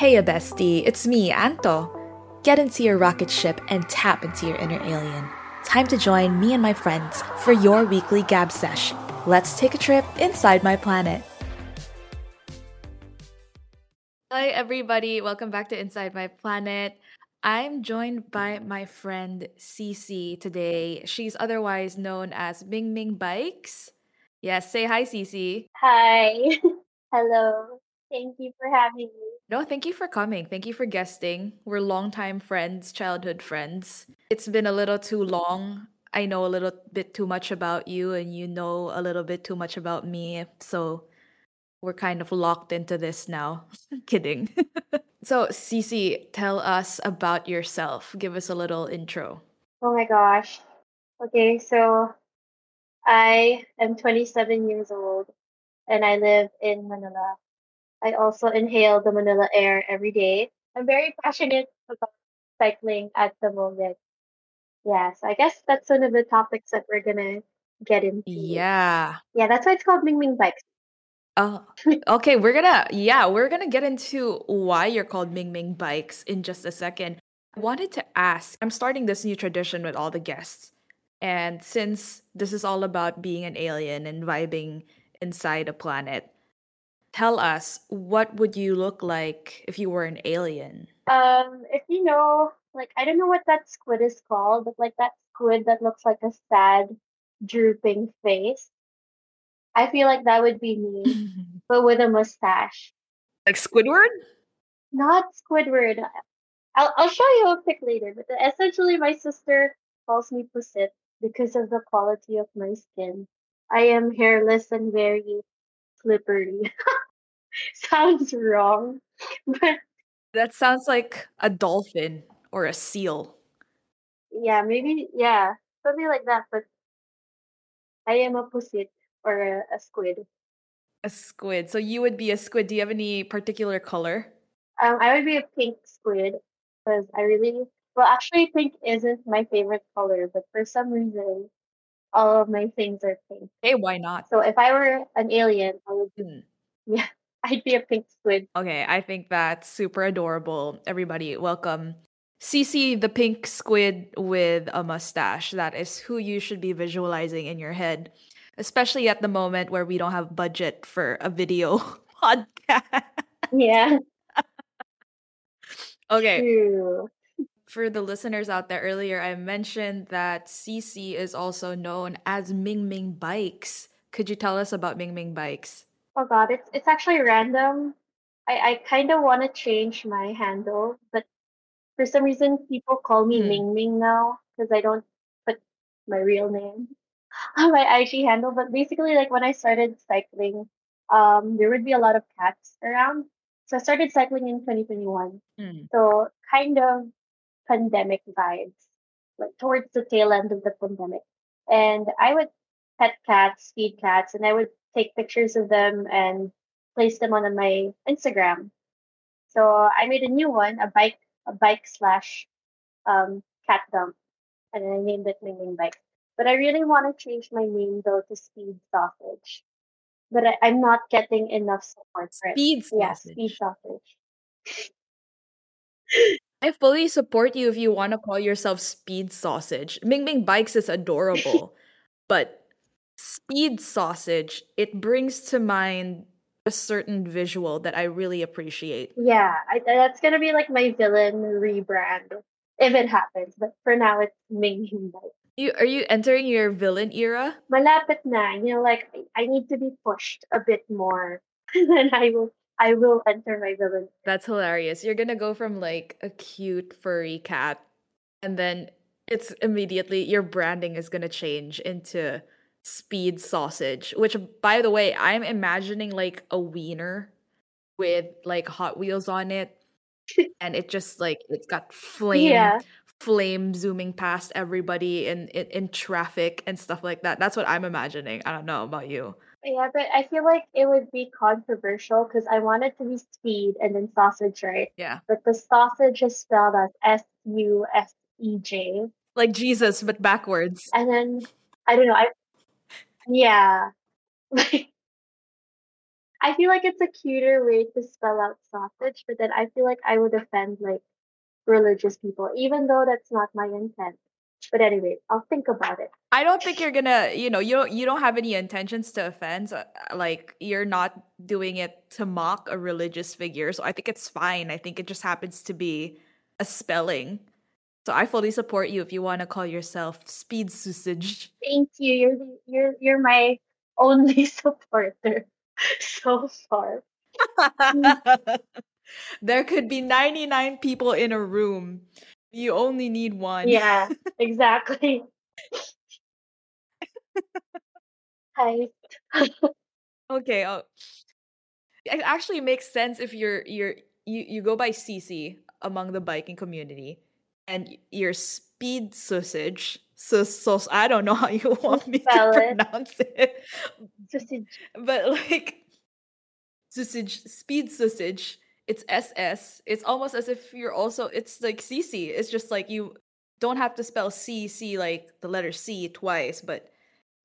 Hey, a bestie, it's me, Anto. Get into your rocket ship and tap into your inner alien. Time to join me and my friends for your weekly gab sesh. Let's take a trip inside my planet. Hi, everybody. Welcome back to Inside My Planet. I'm joined by my friend Cece today. She's otherwise known as Ming Ming Bikes. Yes, say hi, Cece. Hi. Hello. Thank you for having me. No, thank you for coming. Thank you for guesting. We're longtime friends, childhood friends. It's been a little too long. I know a little bit too much about you, and you know a little bit too much about me. So we're kind of locked into this now. Kidding. so, Cece, tell us about yourself. Give us a little intro. Oh my gosh. Okay, so I am 27 years old and I live in Manila. I also inhale the Manila air every day. I'm very passionate about cycling at the moment. Yes, I guess that's one of the topics that we're gonna get into. Yeah. Yeah, that's why it's called Ming Ming Bikes. Oh, okay. We're gonna, yeah, we're gonna get into why you're called Ming Ming Bikes in just a second. I wanted to ask, I'm starting this new tradition with all the guests. And since this is all about being an alien and vibing inside a planet, tell us what would you look like if you were an alien? Um, if you know, like I don't know what that squid is called, but like that squid that looks like a sad, drooping face. I feel like that would be me, but with a mustache. Like Squidward? Not Squidward. I'll I'll show you a pic later, but essentially my sister calls me Pusit because of the quality of my skin. I am hairless and very slippery. Sounds wrong, but That sounds like a dolphin or a seal. yeah, maybe yeah, something like that. But I am a pusit or a, a squid. A squid. So you would be a squid. Do you have any particular color? Um, I would be a pink squid because I really well, actually, pink isn't my favorite color, but for some reason, all of my things are pink. Hey, why not? So if I were an alien, I would be, Hmm. yeah, I'd be a pink squid. Okay, I think that's super adorable. Everybody, welcome. Cece the pink squid with a mustache. That is who you should be visualizing in your head, especially at the moment where we don't have budget for a video podcast. Yeah, Okay, true. For the listeners out there earlier, I mentioned that CC is also known as Ming Ming Bikes. Could you tell us about Ming Ming Bikes? Oh God, it's it's actually random. I I kind of want to change my handle, but for some reason, people call me Hmm. Ming Ming now because I don't put my real name on my IG handle. But basically, like when I started cycling, um, there would be a lot of cats around. So I started cycling in 2021. Hmm. So kind of pandemic vibes, like towards the tail end of the pandemic. And I would pet cats, feed cats, and I would take pictures of them and place them on my Instagram. So I made a new one, a bike, a bike slash um, cat dump, and I named it Ming Ming Bike. But I really want to change my name though to Speed Sausage. But I, I'm not getting enough support for it. Speed Yeah, Speed sausage. I fully support you if you want to call yourself Speed Sausage. Ming Ming Bikes is adorable, but Speed Sausage, it brings to mind a certain visual that I really appreciate. Yeah, I, that's gonna be like my villain rebrand if it happens. But for now, it's Ming Ming Bike. You are you entering your villain era? Malapit na, you know, like I need to be pushed a bit more, then I will I will enter my villain. That's hilarious. You're gonna go from like a cute furry cat, and then it's immediately your branding is gonna change into Speed Sausage, which by the way, I'm imagining like a wiener with like Hot Wheels on it, and it just like it's got flame Yeah, flame zooming past everybody in, in in traffic and stuff like that. That's what I'm imagining. I don't know about you. Yeah, but I feel like it would be controversial because I want it to be speed and then sausage, right? Yeah. But the sausage is spelled as S U S E J, Like Jesus but backwards. and then I don't know. I yeah, I feel like it's a cuter way to spell out sausage, but then I feel like I would offend like religious people, even though that's not my intent. But anyway, I'll think about it. I don't think you're gonna, you know, you don't you don't have any intentions to offend. Uh, like you're not doing it to mock a religious figure. So I think it's fine. I think it just happens to be a spelling. So I fully support you if you want to call yourself speed sausage. Thank you. You're the, you're you're my only supporter so far. there could be 99 people in a room. You only need one. Yeah, exactly. Hi. okay. Oh, it actually makes sense if you're you're you you go by CC among the biking community, and you're speed sausage. So, so I don't know how you want me Spell to it. pronounce it, Sausage. but like sausage, speed sausage. It's SS. It's almost as if you're also. It's like CC. It's just like you don't have to spell C C like the letter C twice, but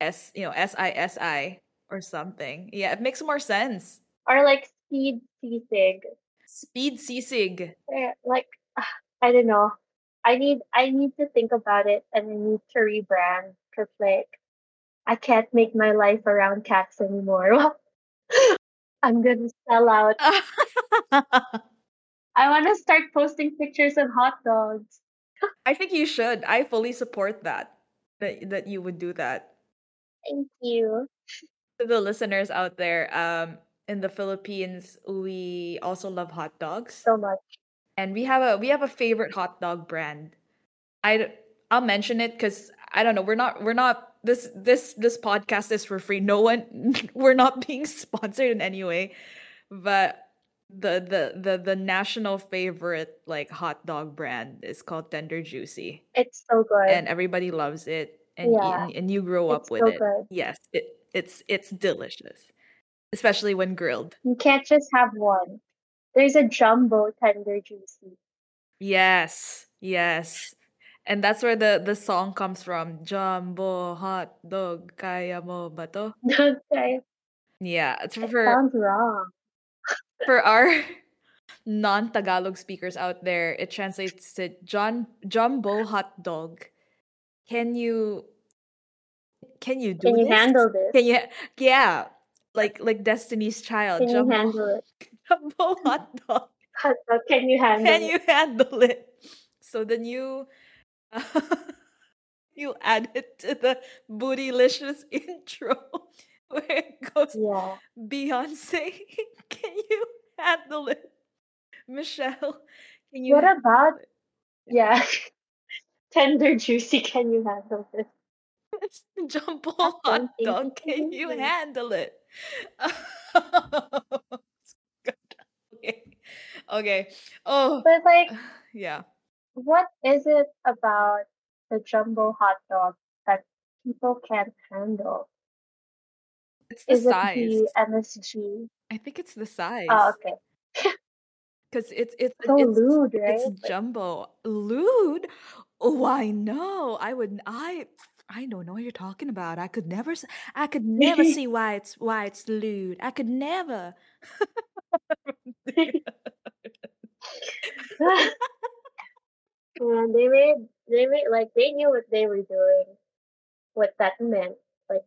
S you know S I S I or something. Yeah, it makes more sense. Or like speed sisig. Speed sisig. Eh, Like ah, I don't know. I need I need to think about it and I need to rebrand like I can't make my life around cats anymore. I'm gonna sell out. I want to start posting pictures of hot dogs. I think you should. I fully support that. That that you would do that. Thank you. To the listeners out there, um, in the Philippines, we also love hot dogs, so much. and we have a we have a favorite hot dog brand. I I'll mention it because I don't know. We're not we're not this this this podcast is for free. No one we're not being sponsored in any way, but the the the the national favorite like hot dog brand is called Tender Juicy. It's so good. and everybody loves it and Yeah, and, and you grow up it's with so it good. yes it it's it's delicious especially when grilled You can't just have one. There's a jumbo tender juicy. yes yes and that's where the the song comes from jumbo hot dog kaya mo ba to okay. yeah it's It for sounds wrong. for our non-tagalog speakers out there it translates to john jumbo hot dog can you can you do Can you this handle this? can you yeah like like destiny's child Can you jumbo handle it? jumbo hot dog Hot dog, Can you handle can it? you handle it so then you you add it to the bootylicious intro where it goes Yeah. beyonce can you handle it michelle can you What handle about it yeah? Tender juicy. Can you handle this? jumbo Hot hot dog, can you you. handle it okay okay oh But like, yeah what is it about the jumbo hot dog that people can't handle? it's the Is it size the MSG? i think it's the oh, size. Oh, okay. because it's it's So it's lewd, right? Like, jumbo lewd oh i know i would i i don't know what you're talking about i could never I could never see why it's why it's lewd i could never and they made they made like they knew what they were doing, what that meant. Like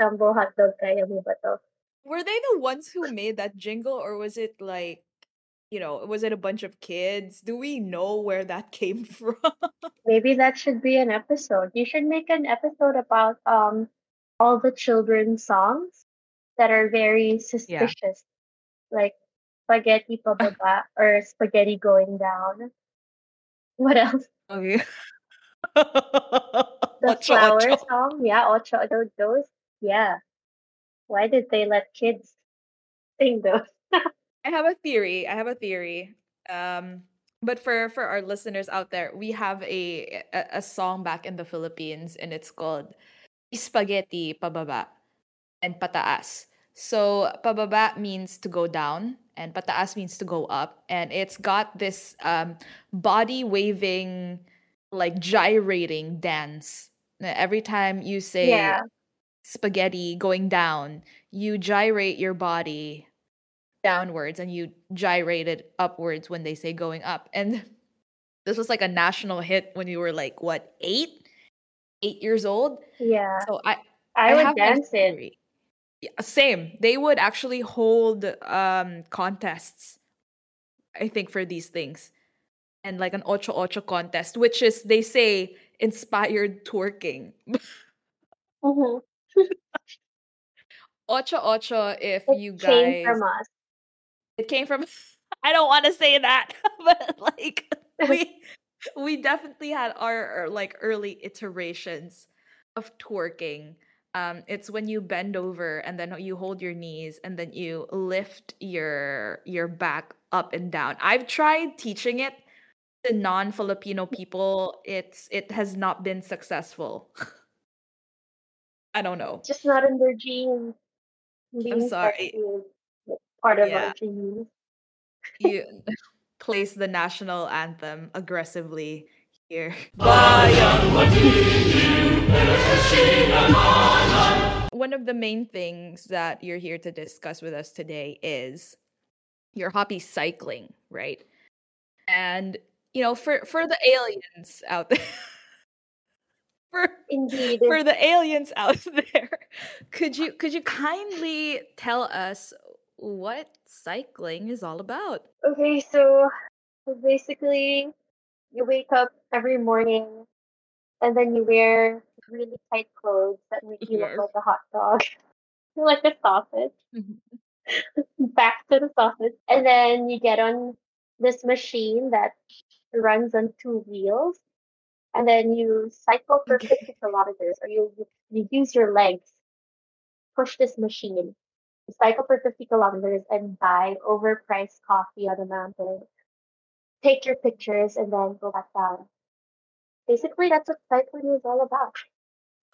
jumbo hot dog kaya mo ba to? were they the ones who made that jingle or was it like you know was it a bunch of kids do we know where that came from Maybe that should be an episode. You should make an episode about um all the children's songs that are very yeah suspicious, like spaghetti pababa or spaghetti going down. What else? okay The ocho flower ocho song, yeah, ocho those, those, yeah. Why did they let kids sing those? I have a theory. I have a theory. Um, but for for our listeners out there, we have a a, a song back in the Philippines, and it's called "Spaghetti Pababa" and "Pataas." So "pababa" means to go down, and "pataas" means to go up, and it's got this um body waving, like gyrating dance. Every time you say Yeah, spaghetti going down, you gyrate your body downwards and you gyrate it upwards when they say going up. And this was like a national hit when you were like what eight, eight years old. Yeah. So I I, I would dance it. Yeah, same. They would actually hold um contests, I think, for these things. And like an ocho ocho contest, which is they say inspired twerking. hmm Ocho ocho, if It you came from us. it came from I don't want to say that, but like we we definitely had our, our like early iterations of twerking. Um, it's when you bend over and then you hold your knees and then you lift your your back up and down. I've tried teaching it to non-Filipino people. It's it has not been successful. I don't know. Just not in their genes. I'm sorry. sexy is like, part of Yeah, our genes. you place the national anthem aggressively here. One of the main things that you're here to discuss with us today is your hobby cycling, right? And you know, for for the aliens out there, for Indeed. for the aliens out there, could you could you kindly tell us what cycling is all about? Okay, so so basically, you wake up every morning and then you wear really tight clothes that make you look like a hot dog, like a sausage. Mhm. Back to the sausage. And then you get on this machine that runs on two wheels. And then you cycle for Okay. 50 kilometers, or you, you, you use your legs, push this machine. You cycle for 50 kilometers and buy overpriced coffee on the mountain. Take your pictures and then go back down. Basically, that's what cycling is all about.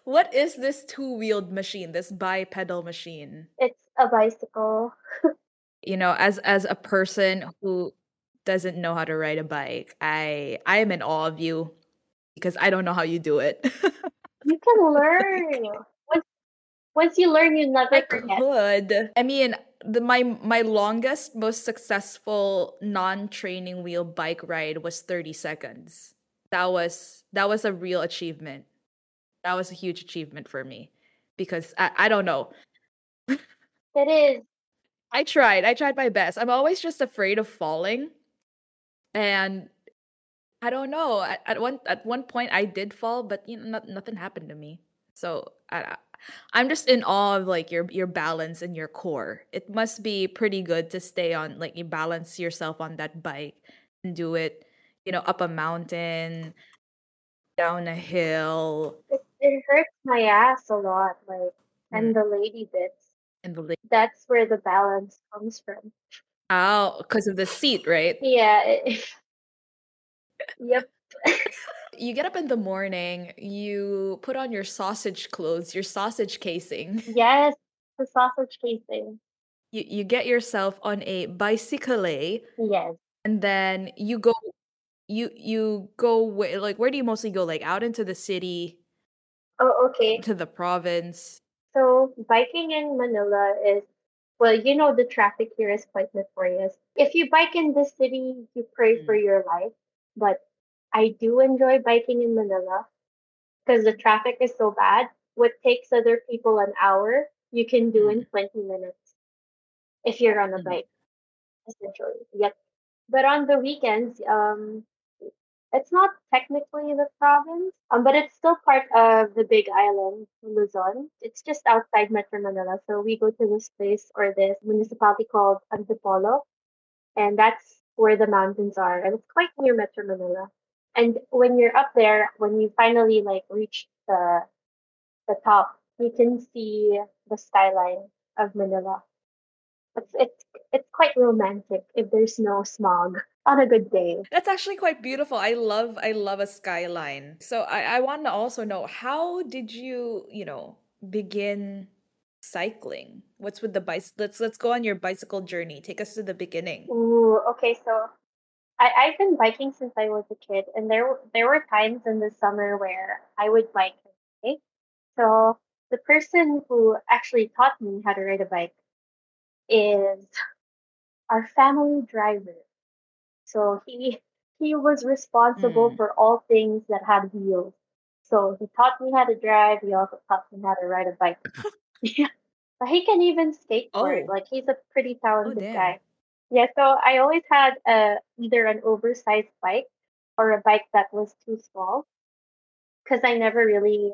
What is this two-wheeled machine, this bipedal machine? It's a bicycle. You know, as as a person who doesn't know how to ride a bike, I I am in awe of you because I don't know how you do it. You can learn. Once, once you learn, you never I forget. could. I mean, the my my longest, most successful non-training wheel bike ride was 30 seconds. That was that was a real achievement. That was a huge achievement for me because I, I don't know. It is. I tried. I tried my best. I'm always just afraid of falling. And I don't know. At, at one at one point I did fall, but you know not, nothing happened to me. So I I'm just in awe of like your your balance and your core. It must be pretty good to stay on like you balance yourself on that bike and do it, you know, up a mountain, down a hill, it hurts my ass a lot, like, mm, and the lady bits. and the lake. That's where the balance comes from. Oh, because of the seat, right? Yeah. It, yep. You get up in the morning, you put on your sausage clothes, your sausage casing. Yes, the sausage casing. You you get yourself on a bicycle Yes. and then you go you you go where, like where do you mostly go? Like out into the city, Oh, okay. to the province. So biking in Manila is, well, you know, the traffic here is quite notorious. If you bike in the city, you pray for Mm, your life. But I do enjoy biking in Manila because the traffic is so bad. What takes other people an hour, you can do in mm, 20 minutes if you're on a mm. bike, essentially. Yep. But on the weekends, um, it's not technically the province, um, but it's still part of the big island, Luzon. It's just outside Metro Manila. So we go to this place or this municipality called Antipolo, and that's where the mountains are, and it's quite near Metro Manila. And when you're up there, when you finally like reach the the top, you can see the skyline of Manila. It's it's it's quite romantic if there's no smog on a good day. That's actually quite beautiful. I love I love a skyline. So I I want to also know how did you, you know, begin cycling? What's with the bicycle? Let's let's go on your bicycle journey. Take us to the beginning. Ooh, okay, so I, I've been biking since I was a kid, and there there were times in the summer where I would bike. Okay? So the person who actually taught me how to ride a bike is our family driver. So he he was responsible Mm. for all things that had wheels. So he taught me how to drive. He also taught me how to ride a bike. yeah, but he can even skateboard. Oh. Like he's a pretty Oh talented damn. guy. Yeah, so I always had uh, either an oversized bike or a bike that was too small because I never really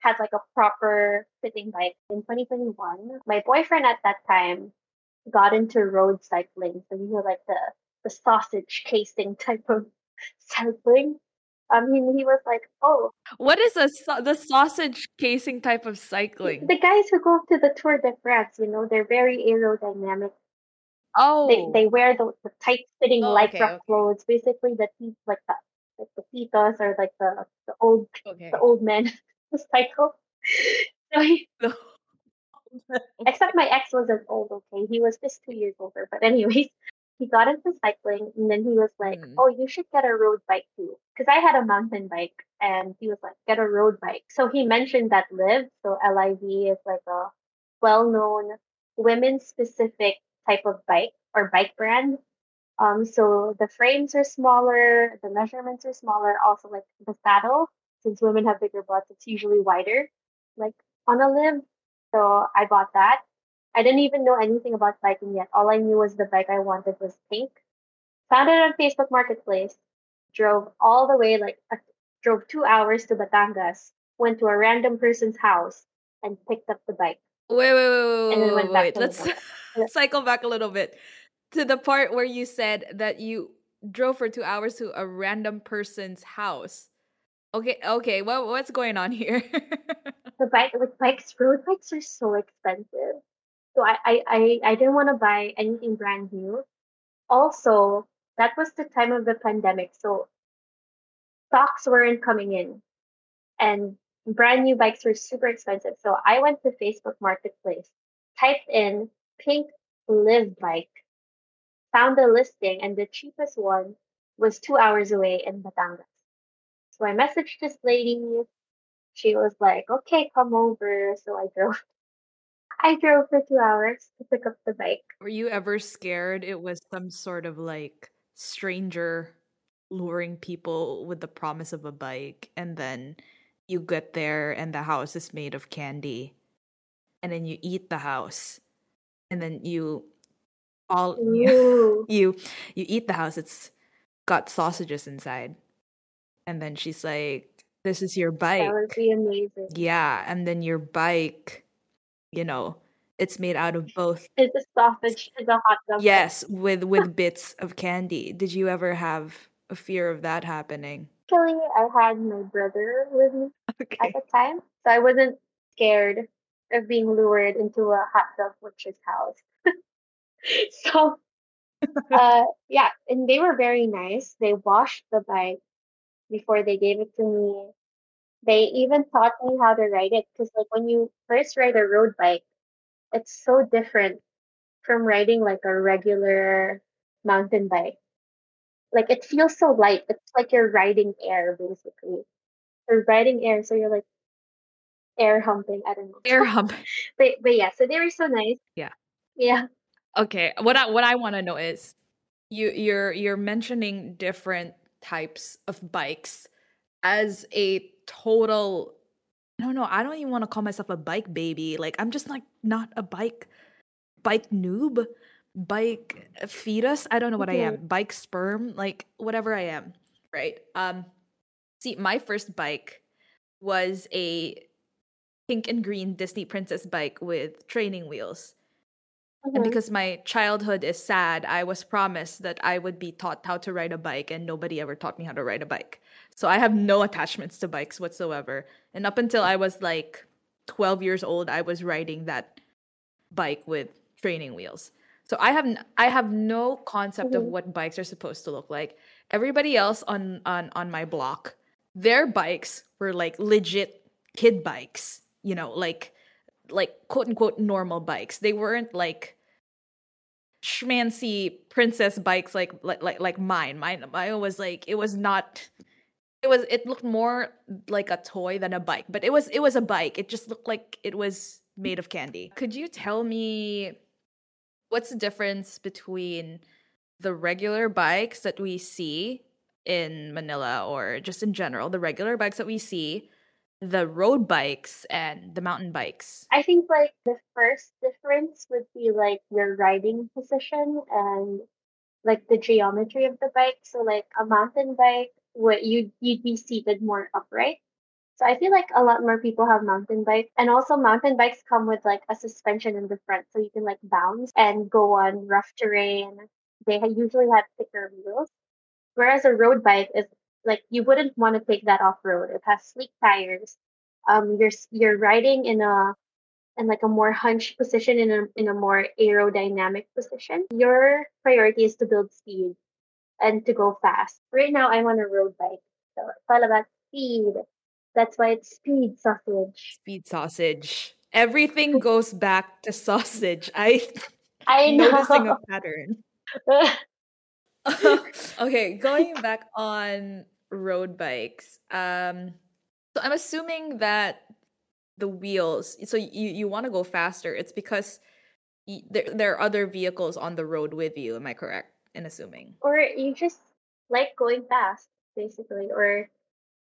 had like a proper fitting bike. In 2021, my boyfriend at that time got into road cycling. So you know, like the the sausage casing type of cycling. I mean, he was like, "Oh, What is a the sausage casing type of cycling? the guys who go to the Tour de France, you know, they're very aerodynamic. Oh. they wear the, the tight fitting Oh, lycra okay, okay. clothes, basically the te- like the like the titas or like the the old Okay. the old men cycle. So he, except my ex wasn't old, okay? He was just two years older. But anyways, he got into cycling and then he was like, Mm. Oh, you should get a road bike too. Because I had a mountain bike and he was like, get a road bike. So he mentioned that Liv, so LIV is like a well known women specific type of bike or bike brand. Um, so the frames are smaller, the measurements are smaller, also like the saddle, since women have bigger butts, it's usually wider, like on a Liv. So I bought that. I didn't even know anything about biking yet. All I knew was the bike I wanted was pink. Found it on Facebook Marketplace. Drove all the way, like uh, drove two hours to Batangas. Went to a random person's house and picked up the bike. Wait, wait, wait, And wait, then wait, went back wait. to Let's. Cycle back a little bit to the part where you said that you drove for two hours to a random person's house. Okay, okay. What what's going on here? The bike, like bikes, road bikes are so expensive. So I, I, I, didn't want to buy anything brand new. Also, that was the time of the pandemic, so stocks weren't coming in. and brand new bikes were super expensive. So I went to Facebook Marketplace, typed in pink Liv bike, found a listing, and the cheapest one was two hours away in Batangas. So I messaged this lady. She was like, "Okay, come over." So I drove. I drove for two hours to pick up the bike. Were you ever scared it was some sort of like stranger luring people with the promise of a bike and then you get there and the house is made of candy and then you eat the house and then you all you, you you eat the house it's got sausages inside and then she's like this is your bike That would be amazing. yeah and then your bike you know it's made out of both Is the sausage is a hot dog? yes with with bits of candy did you ever have a fear of that happening Actually, I had my brother with me okay at the time, so I wasn't scared of being lured into a hot dog butcher's house. so, uh, yeah, and they were very nice. They washed the bike before they gave it to me. They even taught me how to ride it because, like, when you first ride a road bike, it's so different from riding like a regular mountain bike. Like, it feels so light. It's like you're riding air, basically. You're riding air, so you're like air humping. I don't know. air hump But but yeah, so they were so nice. Yeah. Yeah. okay what i what i want to know is you you're you're mentioning different types of bikes as a total i don't know i don't even want to call myself a bike baby like i'm just like not a bike bike noob bike fetus i don't know what i am bike sperm like whatever i am right? Um see my first bike was a pink and green disney princess bike with training wheels and Mhm. because my childhood is sad, I was promised that I would be taught how to ride a bike, and nobody ever taught me how to ride a bike. So I have no attachments to bikes whatsoever. And up until I was like 12 years old, I was riding that bike with training wheels. So I have n- I have no concept of Mhm. what bikes are supposed to look like. Everybody else on on on my block, their bikes were like legit kid bikes, you know, like like quote unquote normal bikes. They weren't like schmancy princess bikes like like like, like mine. Mine mine was like it was not it was it looked more like a toy than a bike, but it was it was a bike. It just looked like it was made of candy. Could you tell me what's the difference between the regular bikes that we see in Manila or just in general, the regular bikes that we see, the road bikes and the mountain bikes? I think like the first difference would be like your riding position and like the geometry of the bike. So like a mountain bike, what you you'd be seated more upright. So I feel like a lot more people have mountain bikes, and also mountain bikes come with like a suspension in the front, so you can like bounce and go on rough terrain. They usually have thicker wheels, whereas a road bike is like you wouldn't want to take that off road. It has sleek tires. Um, you're you're riding in a in like a more hunched position in a in a more aerodynamic position. Your priority is to build speed and to go fast. Right now, I'm on a road bike, so it's all about speed. That's why it's speed sausage. Speed sausage. Everything goes back to sausage. I I know. noticing a pattern. okay, going back on road bikes. Um so I'm assuming that the wheels so you you want to go faster. It's because y- there there are other vehicles on the road with you. Am I correct in assuming? or you just like going fast, basically, or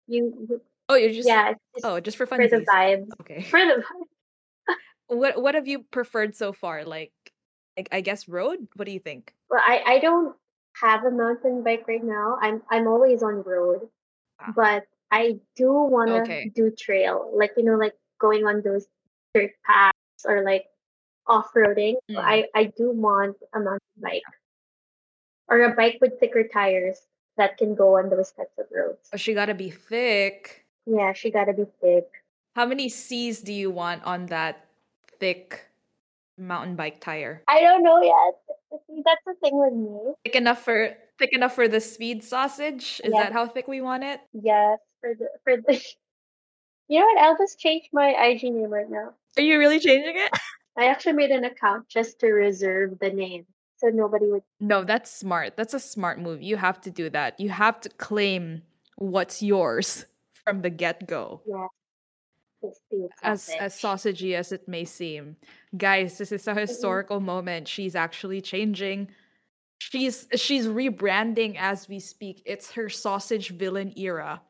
you, Oh, you're just yeah, just oh, just for fun. for the vibes. Okay. For the vibe. What what have you preferred so far? Like, like I guess road. What do you think? Well, I I don't have a mountain bike right now. I'm I'm always on road, Ah, but I do wanna Okay. do trail, like you know, like going on those dirt paths or like off-roading. Mm. I I do want a mountain bike or a bike with thicker tires that can go on those types of roads. Oh, she gotta be thick. Yeah, she gotta be thick. How many C's do you want on that thick mountain bike tire? I don't know yet. See, that's the thing with me. Thick enough for thick enough for the speed sausage? Is Yes, that how thick we want it? yes, for the for the. You know what? I'll just change my IG name right now. Are you really changing it? I actually made an account just to reserve the name, so nobody would. No, that's smart. That's a smart move. You have to do that. You have to claim what's yours from the get-go. Yeah, this speed As as sausage. sausagey as it may seem. Guys, this is a Mhm. historical moment. She's actually changing. She's she's rebranding as we speak. It's her sausage villain era.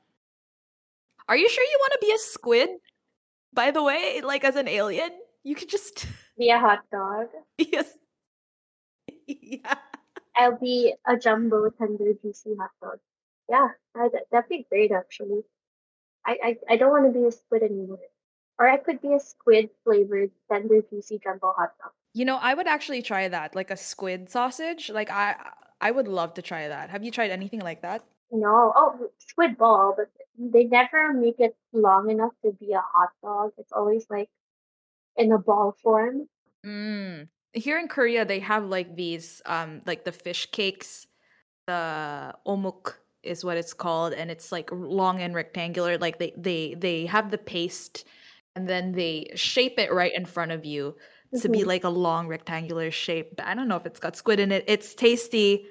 Are you sure you want to be a squid? By the way, like as an alien, you could just Be a hot dog. be a s- yeah. I'll be a jumbo tender juicy hot dog. Yeah, I, that- that'd be great actually. I I, I don't want to be a squid anymore. Or I could be a squid flavored tender juicy jumbo hot dog. You know, I would actually try that, like a squid sausage. Like I I would love to try that. Have you tried anything like that? No, oh, squid ball, but they never make it long enough to be a hot dog. It's always like in a ball form. Mm. Here in Korea, they have like these, um, like the fish cakes. The omuk is what it's called, and it's like long and rectangular. Like they they they have the paste, and then they shape it right in front of you to be hmm like a long rectangular shape. But I don't know if it's got squid in it. It's tasty.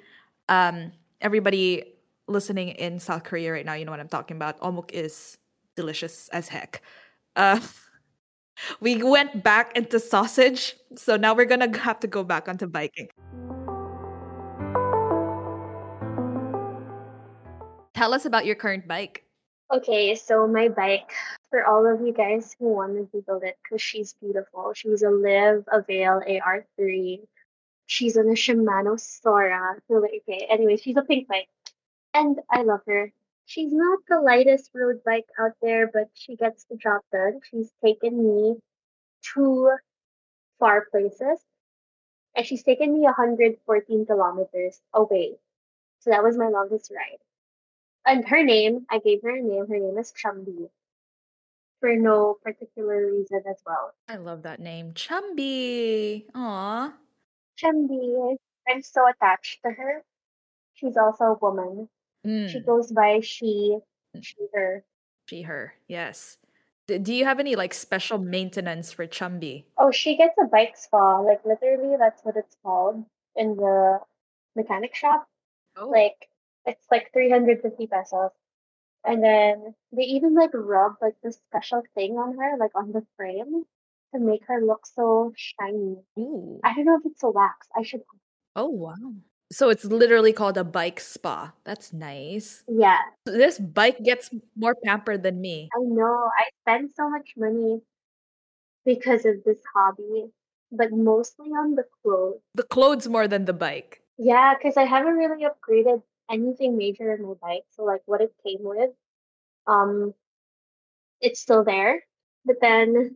Um, everybody listening in South Korea right now, you know what I'm talking about. Omuk is delicious as heck. Uh, we went back into sausage, so now we're gonna have to go back onto biking. Tell us about your current bike. Okay, so my bike, for all of you guys who want to Google it, because she's beautiful. She's a Liv Avail AR3. She's on a Shimano Sora. Okay, anyway, she's a pink bike. And I love her. She's not the lightest road bike out there, but she gets the job done. She's taken me to far places, and she's taken me 114 kilometers away. So that was my longest ride. And her name, I gave her a name. Her name is Chumbi for no particular reason as well. I love that name, Chumbi. Aw. Chumbi, I'm so attached to her. She's also a woman. She Mm, goes by she, she, her. she, her. Yes. D- do you have any like special maintenance for Chumbi? Oh, she gets a bike spa. Like literally, that's what it's called in the mechanic shop. Oh. Like it's like 350 pesos. And then they even like rub like this special thing on her, like on the frame. to make her look so shiny. Ooh. I don't know if it's a wax. I should. Oh wow. So it's literally called a bike spa. That's nice. Yeah, This bike gets more pampered than me. I know. I spend so much money because of this hobby, but mostly on the clothes. The clothes more than the bike. Yeah, because I haven't really upgraded anything major in my bike. So like what it came with, um, it's still there. But then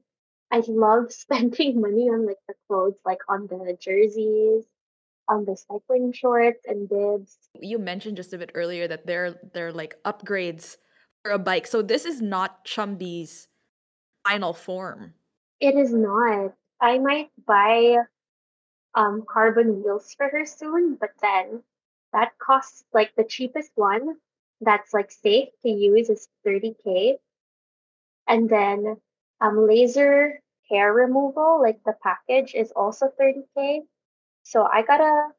I love spending money on like the clothes, like on the jerseys, on the cycling shorts and bibs. You mentioned just a bit earlier that they're they're like upgrades for a bike. So this is not Chumbi's final form. It is not. I might buy um carbon wheels for her soon, but then that costs like the cheapest one that's like safe to use is 30k. And then um laser hair removal, like the package is also 30k. So I gotta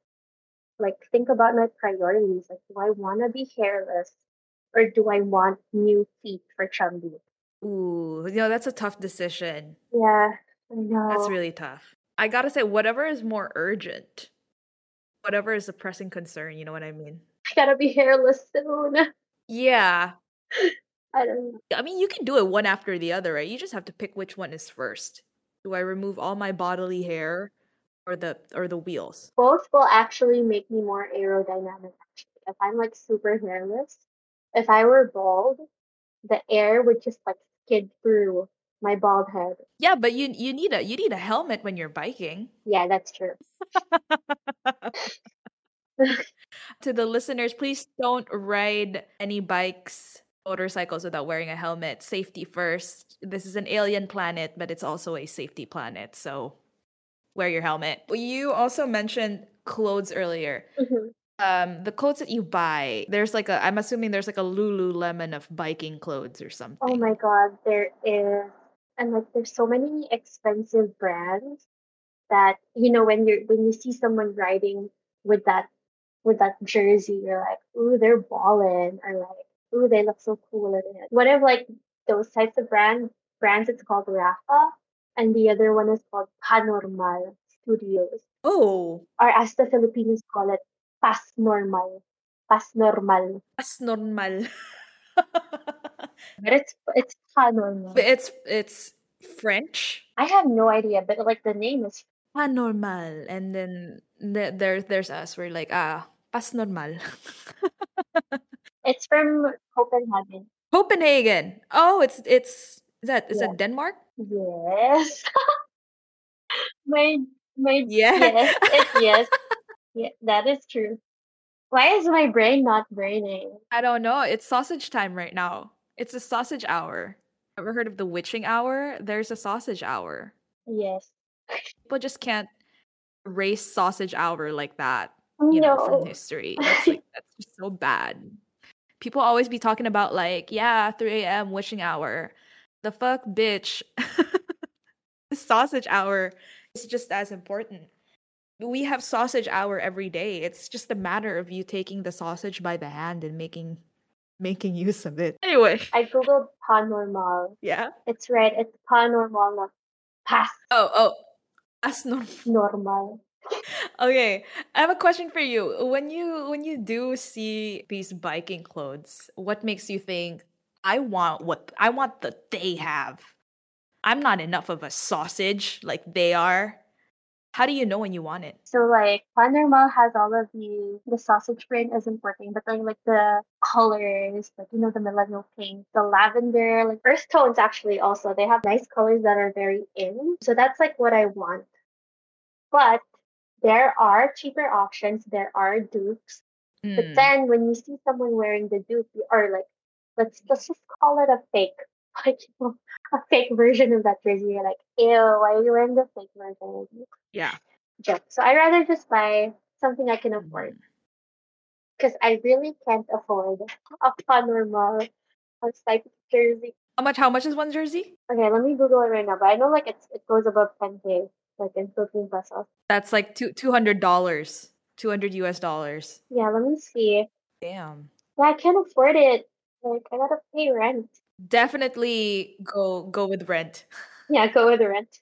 like think about my priorities. Like, do I want to be hairless or do I want new feet for Chumbi? Ooh, you know, that's a tough decision. Yeah, I That's really tough. I gotta say, whatever is more urgent, whatever is a pressing concern, you know what I mean? I gotta be hairless soon. Yeah. I don't know. I mean, you can do it one after the other, right? You just have to pick which one is first. Do I remove all my bodily hair or the or the wheels? Both will actually make me more aerodynamic. Actually, if I'm like super hairless, if I were bald, the air would just like skid through my bald head. Yeah, but you you need a you need a helmet when you're biking. Yeah, that's true. To the listeners, please don't ride any bikes, motorcycles without wearing a helmet. Safety first. This is an alien planet, but it's also a safety planet, so wear your helmet. You also mentioned clothes earlier. Mhm. Um, the clothes that you buy, there's like a I'm assuming there's like a Lululemon of biking clothes or something. Oh my god, there is, and like there's so many expensive brands that you know when you're when you see someone riding with that with that jersey, you're like, ooh, they're ballin', or like, ooh, they look so cool in it. One of like those types of brand brands, it's called Rapha, and the other one is called Panormal Studios, Oh, or as the Filipinos call it, Pas Normal, Pas Normal, that's normal. but it's it's Panormal. But it's it's French. I have no idea, but like the name is Ah, normal. And then the, there there's us. We're like, ah, pas normal. it's from Copenhagen. Copenhagen. Oh, it's it's is that is Yeah. that Denmark? Yes. my my Yeah. yes, it's yes. Yeah, that is true. Why is my brain not braining? I don't know. It's sausage time right now. It's a sausage hour. Ever heard of the witching hour? There's a sausage hour. Yes. People just can't erase sausage hour like that, you know, from history. That's like that's just so bad. People always be talking about like, yeah, 3 a.m. witching hour. The fuck, bitch. sausage hour is just as important. We have sausage hour every day. It's just a matter of you taking the sausage by the hand and making making use of it. Anyway, I googled panormal. yeah. It's right. It's panormal, not past Oh, oh. That's normal. normal. Okay, I have a question for you. When you when you do see these biking clothes, what makes you think I want what I want that they have? I'm not enough of a sausage like they are. How do you know when you want it? So like panormal has all of the the sausage print isn't working, but then like the colors, like you know the millennial pink, the lavender, like earth tones actually also they have nice colors that are very in. So that's like what I want. But there are cheaper options. There are dupes. But Mm, then when you see someone wearing the dupe, you- or like let's let's just call it a fake, like you know, a fake version of that jersey. You're like, ew, why are you wearing the fake version? yeah. joke. So I rather just buy something I can afford Mm. because I really can't afford a panormal type of jersey. How much how much is one jersey? Okay, let me Google it right now. But I know like it's it goes above 10k, like in Philippine pesos. That's like two two hundred dollars. Two hundred US dollars. Yeah, let me see. Damn. Yeah, I can't afford it. Like I gotta pay rent. Definitely go go with rent. Yeah, go with the rent.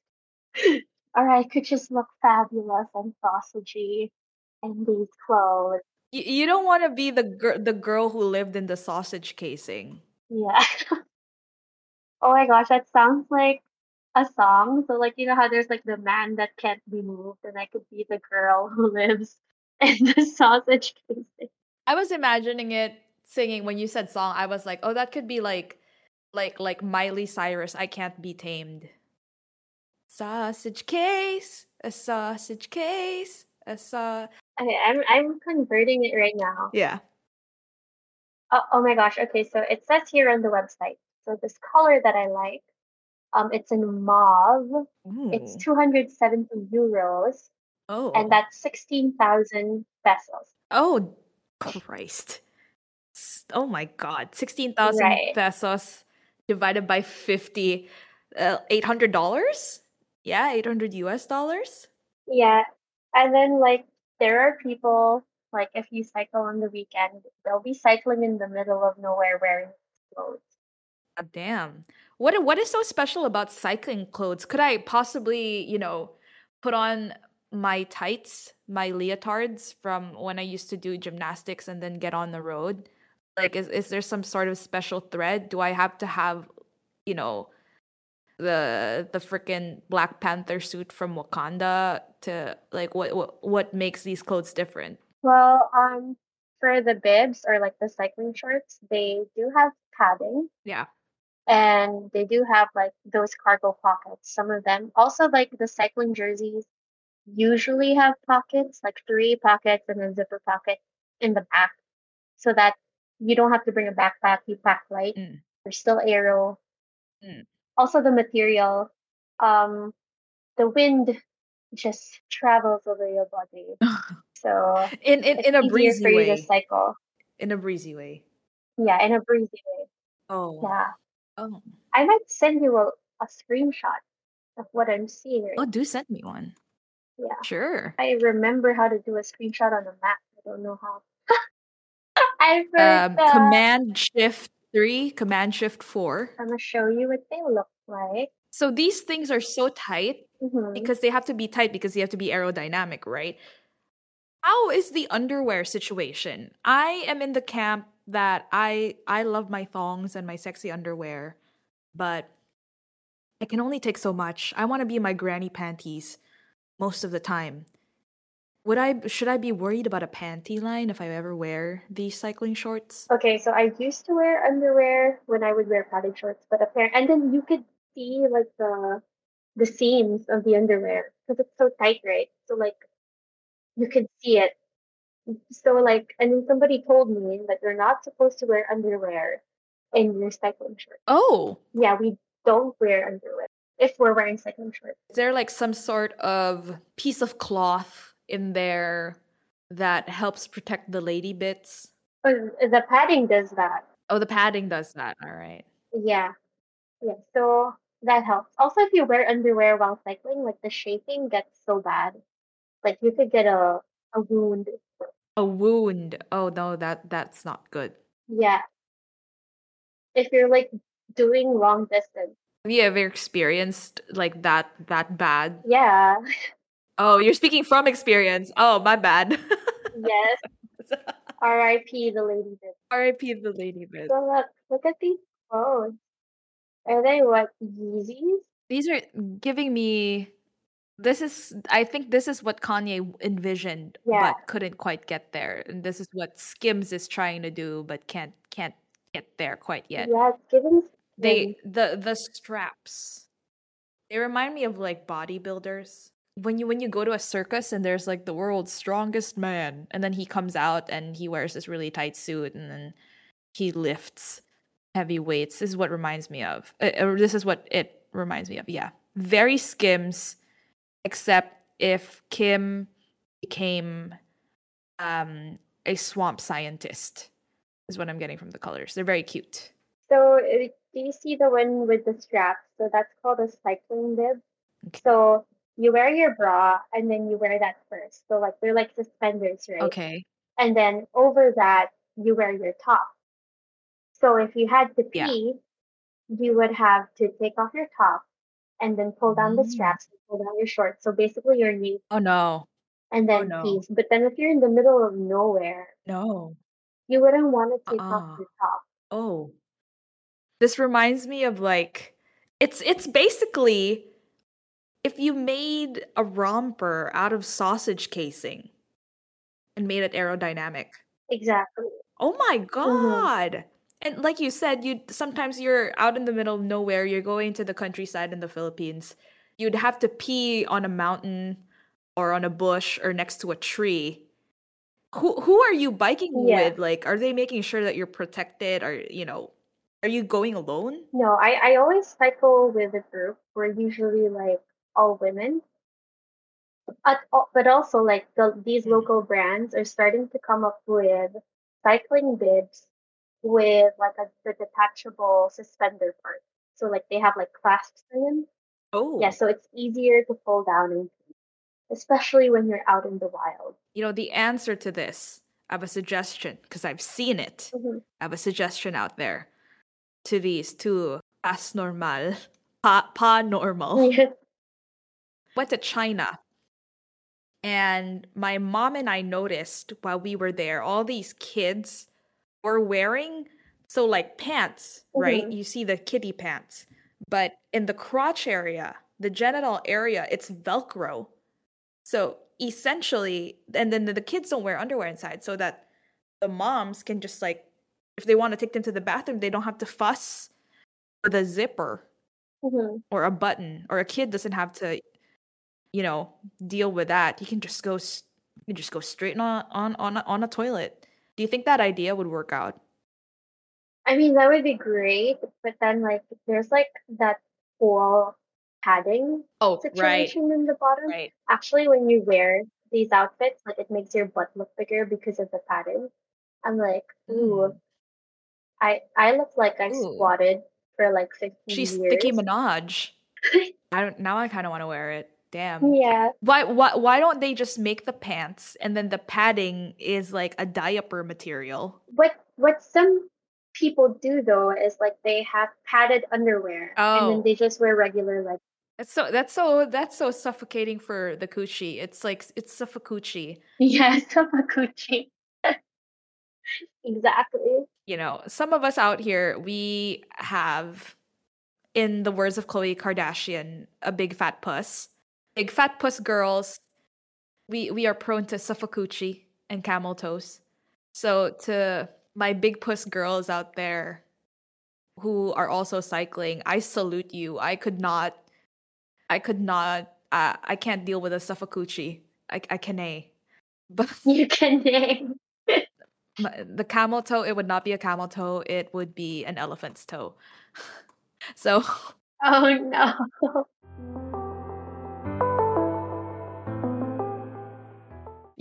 or I could just look fabulous and sausagey in these clothes. You, you don't want to be the girl the girl who lived in the sausage casing. Yeah. oh my gosh, that sounds like a song. So like you know how there's like the man that can't be moved, and I could be the girl who lives in the sausage casing. I was imagining it singing when you said song. I was like, oh, that could be like, like, like Miley Cyrus. I can't be tamed. Sausage case, a sausage case, a saw. Okay, I'm I'm converting it right now. Yeah. Oh, oh my gosh. Okay, so it says here on the website. So this color that I like, um, it's in mauve. It's Ooh. 270 euros, Oh. and that's 16,000 pesos. Oh, Christ. Oh my God. 16,000 Right. pesos divided by 50. Uh, $800? Yeah, 800 US dollars? Yeah. And then like there are people like if you cycle on the weekend, they'll be cycling in the middle of nowhere wearing clothes. God damn. What what is so special about cycling clothes? Could I possibly, you know, put on my tights, my leotards from when I used to do gymnastics and then get on the road? Like is is there some sort of special thread? Do I have to have, you know, the the freaking Black Panther suit from Wakanda to like what what what makes these clothes different? Well, um for the bibs or like the cycling shorts, they do have padding Yeah. and they do have like those cargo pockets, some of them. Also like the cycling jerseys usually have pockets, like three pockets and a zipper pocket in the back so that you don't have to bring a backpack, you pack light. Mm. There's still aero. Mm. Also the material, um, the wind just travels over your body. So in in in a breezy for you to way. cycle. In a breezy way. Yeah, in a breezy way. Oh. Yeah. Oh. I might send you a, a screenshot of what I'm seeing right Oh, do send me one. Yeah. Sure. I remember how to do a screenshot on a Mac. I don't know how. I Um. Command Shift 3, Command Shift 4. I'm gonna show you what they look like. So these things are so tight hmm because they have to be tight because they have to be aerodynamic, right? How is the underwear situation? I am in the camp that I I love my thongs and my sexy underwear, but I can only take so much. I want to be in my granny panties most of the time. Would I should I be worried about a panty line if I ever wear these cycling shorts? Okay, so I used to wear underwear when I would wear padded shorts, but apparently, and then you could see like the the seams of the underwear because it's so tight, right? So like you could see it. So like, and then somebody told me that you're not supposed to wear underwear in your cycling shorts. Oh, Yeah, we don't wear underwear if we're wearing cycling shorts. Is there like some sort of piece of cloth in there that helps protect the lady bits? The padding does that. Oh, the padding does that. All right. Yeah, yeah. So that helps. Also, if you wear underwear while cycling, like the shaping gets so bad, like you could get a a wound. A wound. Oh no, that that's not good. Yeah, if you're like doing long distance. Have you ever experienced like that that bad? Yeah. Oh, you're speaking from experience. Oh, my bad. Yes. R.I.P. the lady bit. R.I.P. the lady bits. So look, look at these clothes. Are they what Yeezys? These are giving me. This is. I think this is what Kanye envisioned, Yeah. but couldn't quite get there. And this is what Skims is trying to do, but can't can't get there quite yet. Yeah, it's giving. They the the straps. They remind me of like bodybuilders. When you when you go to a circus and there's like the world's strongest man, and then he comes out and he wears this really tight suit, and then he lifts heavy weights. This is what reminds me of. Uh, this is what it reminds me of. Yeah, very Skims, except if Kim became um a swamp scientist. Is what I'm getting from the colors. They're very cute. So uh, do you see the one with the straps? So that's called a cycling bib. Okay. So you wear your bra and then you wear that first. So like they're like suspenders, right? Okay. And then over that you wear your top. So if you had to Yeah. pee, you would have to take off your top and then pull down the Mm. straps and pull down your shorts. So basically you're naked Oh no. and Oh then no. peace. But then if you're in the middle of nowhere, No. you wouldn't want to take off Uh-uh. your top. Oh. This reminds me of like it's it's basically if you made a romper out of sausage casing and made it aerodynamic. Exactly. Oh my hmm god. And like you said, you sometimes you're out in the middle of nowhere, you're going to the countryside in the Philippines. You'd have to pee on a mountain or on a bush or next to a tree. Who who are you biking Yeah. with? Like, are they making sure that you're protected? Or, you know, are you going alone? No, I, I always cycle with a group. We're usually like all women. But, al- but also like the, these Mm. local brands are starting to come up with cycling bibs with like a the detachable suspender part. So like they have like clasps in them. Oh. Yeah, so it's easier to pull down and especially when you're out in the wild. you know, the answer to this, I have a suggestion because I've seen it. hmm I have a suggestion out there to these two as normal, pa, pa normal. Went to China and my mom and I noticed while we were there, all these kids were wearing so like pants, right? hmm You see the kitty pants, but in the crotch area, the genital area, it's Velcro. So essentially, and then the, kids don't wear underwear inside, so that the moms can just like, if they want to take them to the bathroom, they don't have to fuss with a zipper hmm or a button, or a kid doesn't have to, you know, deal with that. you can just go, he can just go straight on on on a, on a toilet. Do you think that idea would work out? I mean, that would be great, but then like there's like that whole padding Oh, right, situation in the bottom. right. Actually, when you wear these outfits, like it makes your butt look bigger because of the padding. I'm like, ooh, Mm. I I look like I Ooh, squatted for like 15 she's Nicki years. Minaj. I don't. Now I kind of want to wear it. Damn. Yeah, Why? Why? Why don't they just make the pants and then the padding is like a diaper material? what what some people do though is like they have padded underwear and then Oh, they just wear regular like that's so. That's so. That's so suffocating for the coochie. It's like it's suffocucci. yeah, samaguchi. Exactly. You know, some of us out here, we have, in the words of Khloe Kardashian, a big fat puss. Big fat puss girls. We we are prone to suffocucci and camel toes. So to my big puss girls out there who are also cycling, I salute you. I could not, I could not, uh, I can't deal with a suffocucci. I, I can't. But You can name. the camel toe, it would not be a camel toe. It would be an elephant's toe. So Oh no.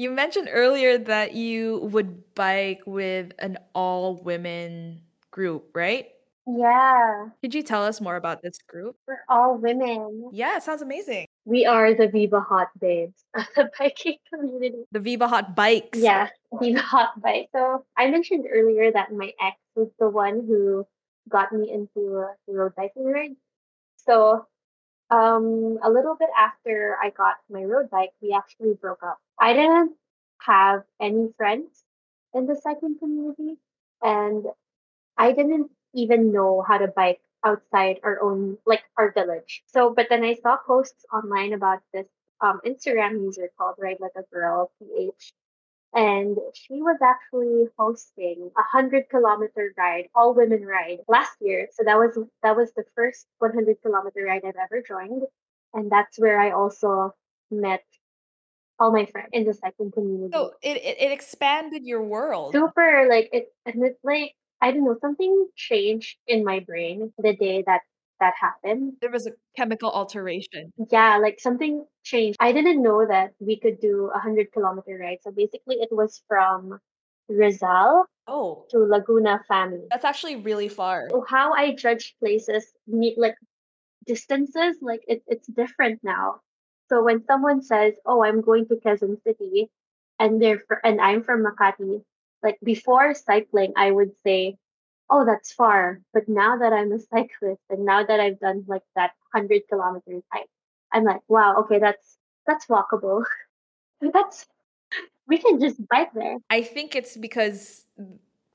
You mentioned earlier that you would bike with an all women group, right? Yeah, Could you tell us more about this group? we're all women. Yeah, it sounds amazing. We are the Viva Hot Babes of the biking community. The Viva Hot Bikes. Yeah, Viva Hot Bike. So I mentioned earlier that my ex was the one who got me into road biking rides. So um, a little bit after I got my road bike, we actually broke up. I didn't have any friends in the cycling community, and I didn't even know how to bike outside our own, like our village. So, but then I saw posts online about this um, Instagram user called Ride Like a Girl, PH, and she was actually hosting a hundred kilometer ride, all women ride last year. So that was that was the first 100 kilometer ride I've ever joined, and that's where I also met all my friends in the cycling community. So it, it, it expanded your world. Super like it, and it's like I don't know something changed in my brain the day that that happened. There was a chemical alteration. Yeah, like something changed. I didn't know that we could do a hundred kilometer ride. So basically, it was from Rizal Oh, to Laguna family. that's actually really far. So how I judge places, me like distances, like it, it's different now. So when someone says, "Oh, I'm going to Quezon City," and they're fr- and I'm from Makati, like before cycling, I would say, oh, that's far. But now that I'm a cyclist and now that I've done like that 100 kilometers, hike, I'm like, wow, okay, that's, that's walkable. that's, we can just bike there. I think it's because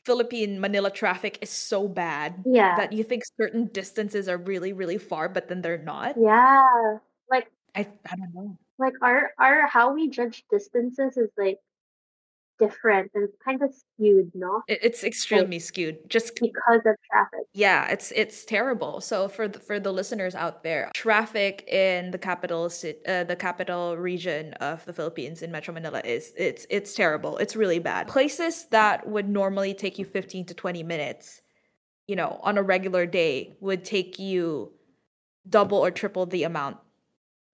Philippine Manila traffic is so bad Yeah. that you think certain distances are really, really far, but then they're not. Yeah. Like, I, I don't know. like our, our, how we judge distances is like different and kind of skewed, no? It, it's extremely skewed. Just Because of traffic. yeah, it's it's terrible. So for the, for the listeners out there, traffic in the capital city, uh, the capital region of the Philippines in Metro Manila is it's it's terrible. It's really bad. Places that would normally take you 15 to 20 minutes, you know, on a regular day would take you double or triple the amount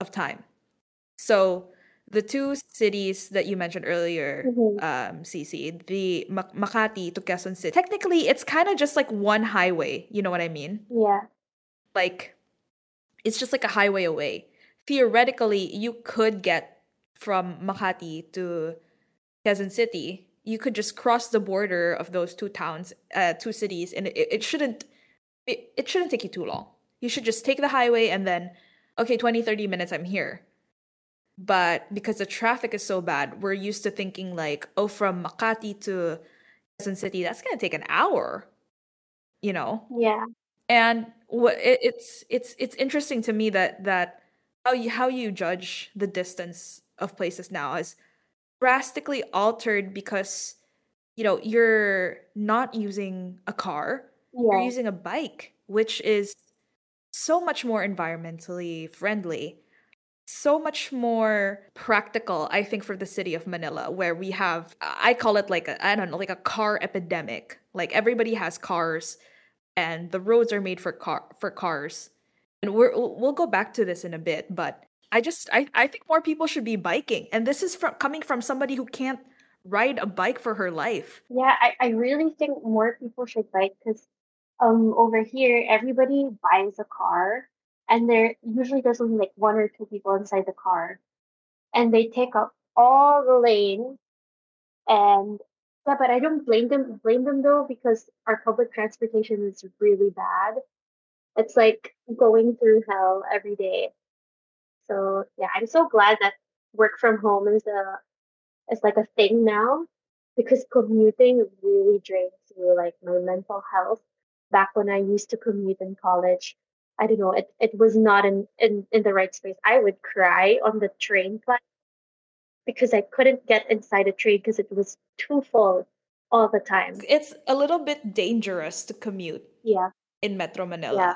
of time. So the two cities that you mentioned earlier, Mhm. um, CC, the Ma- Makati to Quezon City, technically it's kind of just like one highway. You know what I mean? Yeah. Like, it's just like a highway away. Theoretically, you could get from Makati to Quezon City. You could just cross the border of those two towns, uh, two cities, and it, it shouldn't it, it shouldn't take you too long. You should just take the highway and then, okay, 20, 30 minutes, I'm here. But because the traffic is so bad, we're used to thinking like, oh, from Makati to Quezon City, that's gonna take an hour. You know, Yeah. and what it, it's it's it's interesting to me that that how you how you judge the distance of places now is drastically altered because you know you're not using a car you're using a bike which is so much more environmentally friendly so much more practical i think for the city of manila where we have i call it like a i don't know like a car epidemic. Like everybody has cars and the roads are made for car for cars. And we're, we'll go back to this in a bit but i just i, I think more people should be biking. And this is from coming from somebody who can't ride a bike for her life. Yeah, I, I really think more people should bike because um over here everybody buys a car and there usually there's only like one or two people inside the car and they take up all the lane and yeah, but I don't blame them blame them though because our public transportation is really bad. It's like going through hell every day. So yeah, I'm so glad that work from home is a is like a thing now because commuting really drains you like my mental health. Back when I used to commute in college, I don't know, it, it was not in, in, in the right space. I would cry on the train plat because I couldn't get inside a train because it was too full all the time. it's a little bit dangerous to commute Yeah, in metro manila. Yeah,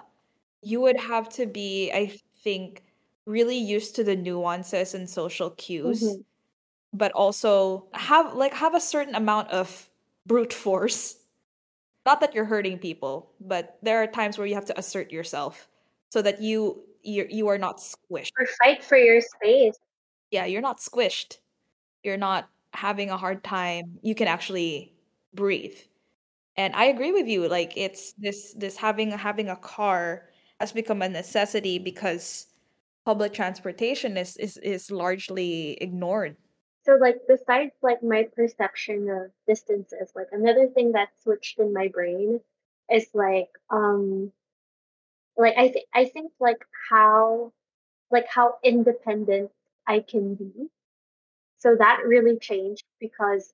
you would have to be i think really used to the nuances and social cues hmm but also have like have a certain amount of brute force not that you're hurting people but there are times where you have to assert yourself so that you you you are not squished. Or fight for your space. yeah you're not squished. You're not having a hard time. You can actually breathe. And i agree with you like it's this this having having a car has become a necessity because public transportation is is, is largely ignored So like besides like my perception of distances, like another thing that switched in my brain is like um like I think I think like how like how independent I can be. So that really changed because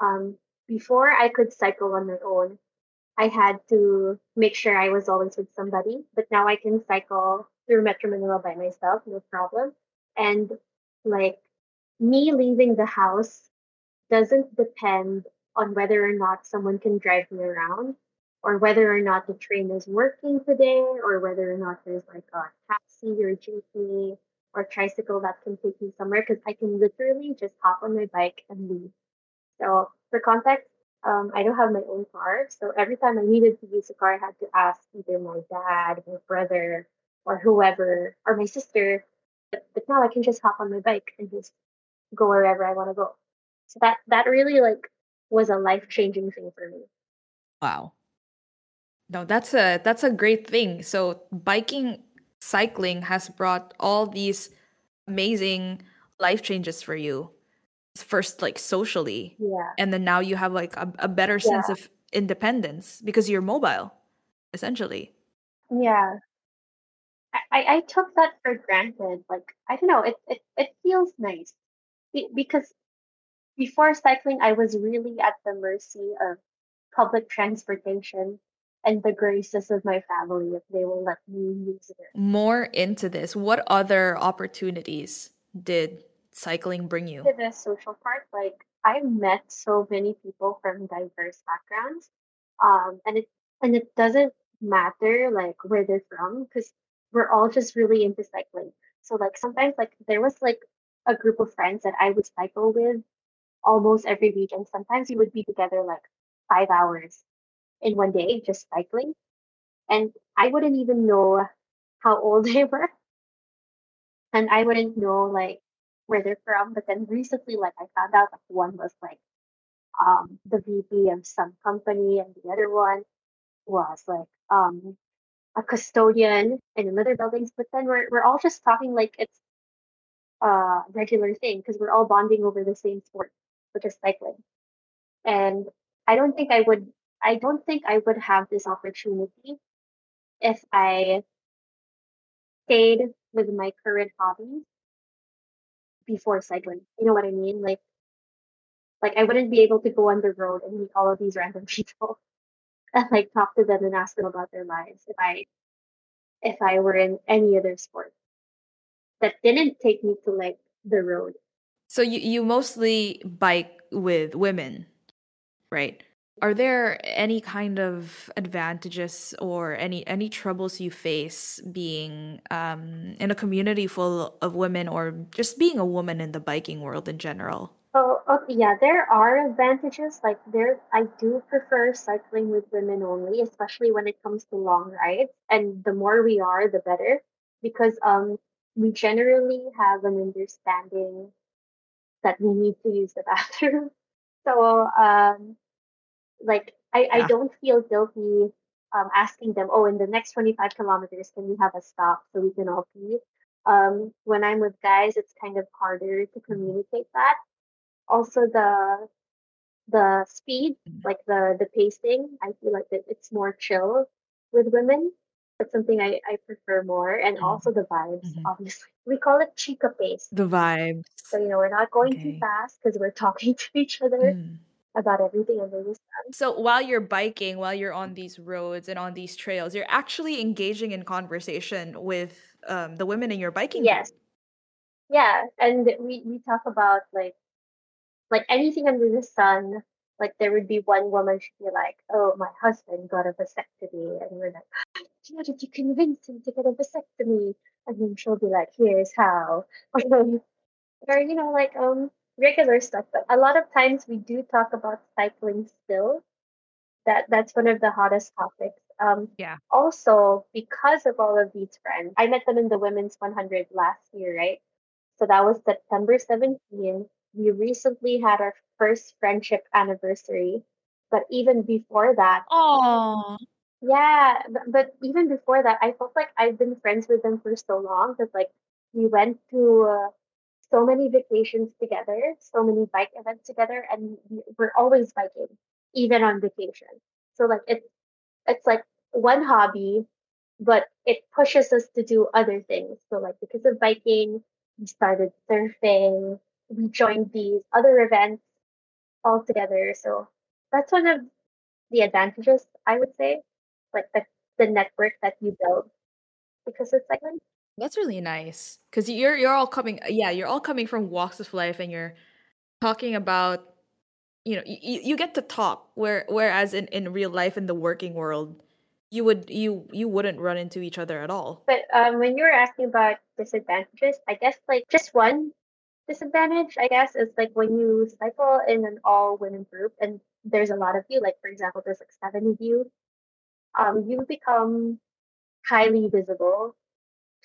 um before I could cycle on my own, I had to make sure I was always with somebody, but now I can cycle through Metro Manila by myself, no problem. And like me leaving the house doesn't depend on whether or not someone can drive me around or whether or not the train is working today or whether or not there's like a taxi or a jeepney or tricycle that can take me somewhere because I can literally just hop on my bike and leave. So for context, um, I don't have my own car, so every time I needed to use a car, I had to ask either my dad, my brother, or whoever, or my sister. But, but now I can just hop on my bike and just go wherever I want to go. So that that really like was a life changing thing for me. wow no that's a that's a great thing so biking cycling has brought all these amazing life changes for you first like socially Yeah, and then now you have like a, a better sense yeah, of independence because you're mobile, essentially. Yeah. I, I took that for granted. Like I don't know, it it, it feels nice Be- because before cycling, I was really at the mercy of public transportation and the graces of my family if they will let me use it. More into this, what other opportunities did cycling bring you? To the social part, like I met so many people from diverse backgrounds, um, and it and it doesn't matter like where they're from because we're all just really into cycling. So like sometimes like there was like a group of friends that I would cycle with almost every week, and sometimes we would be together like five hours in one day just cycling, and I wouldn't even know how old they were, and I wouldn't know like where they're from. But then recently, like I found out like one was like um the VP of some company, and the other one was like um a custodian in another buildings. But then we're we're all just talking like it's a regular thing because we're all bonding over the same sport, which is cycling. And I don't think I would I don't think I would have this opportunity if I stayed with my current hobbies before cycling. You know what I mean? Like like I wouldn't be able to go on the road and meet all of these random people and like talk to them and ask them about their lives if I if I were in any other sport that didn't take me to like the road. So you you mostly bike with women, right? Are there any kind of advantages or any any troubles you face being um, in a community full of women, or just being a woman in the biking world in general? Oh, okay, yeah, there are advantages. Like there, I do prefer cycling with women only, especially when it comes to long rides. And the more we are, the better, because um, we generally have an understanding that we need to use the bathroom. So um, like I, I don't feel guilty um, asking them, oh, in the next 25 kilometers, can we have a stop so we can all pee? Um, when I'm with guys, it's kind of harder to communicate that. Also, the the speed, Mm. like the the pacing, I feel like that it's more chill with women. That's something I, I prefer more, and Mhm. also the vibes. Mhm. Obviously, we call it chica pace. The vibes. So you know, we're not going too fast because we're talking to each other Mm. about everything under the sun. So while you're biking, while you're on these roads and on these trails, you're actually engaging in conversation with um, the women in your biking Yes, group. yeah, and we we talk about like like anything under the sun. Like there would be one woman, she'd be like, "Oh, my husband got a vasectomy," and we're like, "How did you convince him to get a vasectomy?" And then she'll be like, "Here's how," or you know, like um regular stuff. But a lot of times we do talk about cycling still. That that's one of the hottest topics. Um, Yeah. also because of all of these friends, I met them in the women's 100 last year, right? So that was September 17. We recently had our first friendship anniversary. But even before that, Oh. Yeah, but, even before that, I felt like I've been friends with them for so long that like we went to uh, so many vacations together, so many bike events together, and we- we're always biking, even on vacation. So like it's it's like one hobby, but it pushes us to do other things. So like because of biking, we started surfing, we joined these other events all together. So that's one of the advantages I would say, like the the network that you build because it's like That's really nice because you're you're all coming yeah you're all coming from walks of life and you're talking about you know you, you get to talk where whereas in in real life in the working world you would you you wouldn't run into each other at all. But um, when you were asking about disadvantages, I guess like just one disadvantage, I guess, is like when you cycle in an all women group and there's a lot of you, like for example, there's like seven of you, um, you become highly visible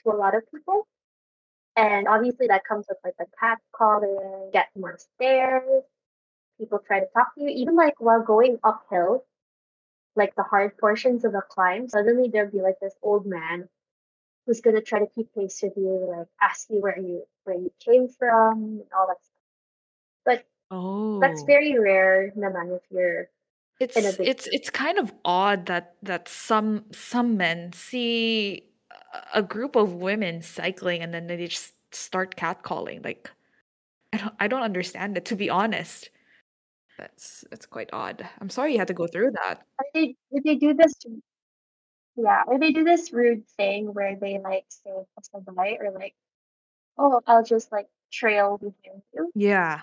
to a lot of people. And obviously that comes with like the cat calling, get more stares, people try to talk to you, even like while going uphill, like the hard portions of a climb, suddenly there'll be like this old man who's gonna try to keep pace with you, like ask you where you where you came from and all that stuff. But that's oh very rare naman if you're It's in a big it's it's kind of odd that that some some men see a group of women cycling and then they just start catcalling. Like I don't I don't understand it to be honest. That's that's quite odd. I'm sorry you had to go through that. Or they they do this yeah, or they do this rude thing where they like say pasabay or like, oh, I'll just like trail behind you Yeah.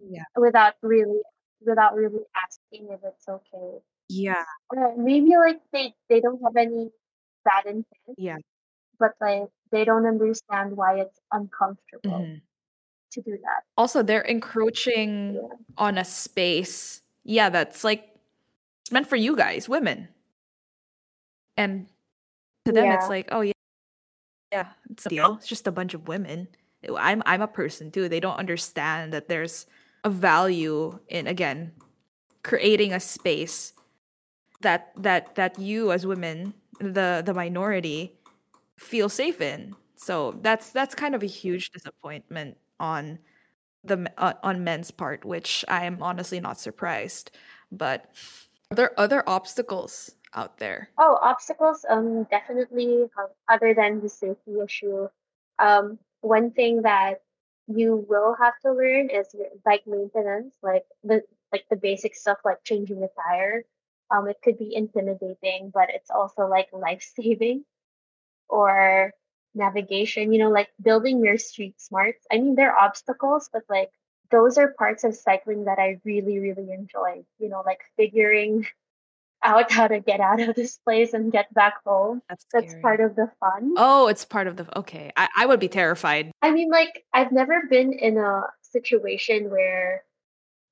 Yeah. without really without really asking if it's okay. Yeah. Or maybe like they they don't have any bad intent, Yeah. but like they don't understand why it's uncomfortable Mhm. to do that. Also, they're encroaching Yeah. on a space. Yeah, that's like it's meant for you guys, women. And to them it's like, "Oh yeah, yeah, it's a deal. It's just a bunch of women." I'm I'm a person too. They don't understand that there's a value in again creating a space that that that you as women, the the minority, feel safe in. So that's that's kind of a huge disappointment on the uh, on men's part, which I am honestly not surprised. But are there other obstacles out there? Oh, obstacles, um, definitely, um, other than the safety issue. Um, one thing that you will have to learn is bike maintenance, like the like the basic stuff like changing a tire. Um, it could be intimidating, but it's also like life saving or navigation, you know, like building your street smarts. I mean, they're obstacles, but like those are parts of cycling that I really, really enjoy. You know, like figuring out how to get out of this place and get back home. That's That's part of the fun. Oh, it's part of the okay. I, I would be terrified. I mean, like, I've never been in a situation where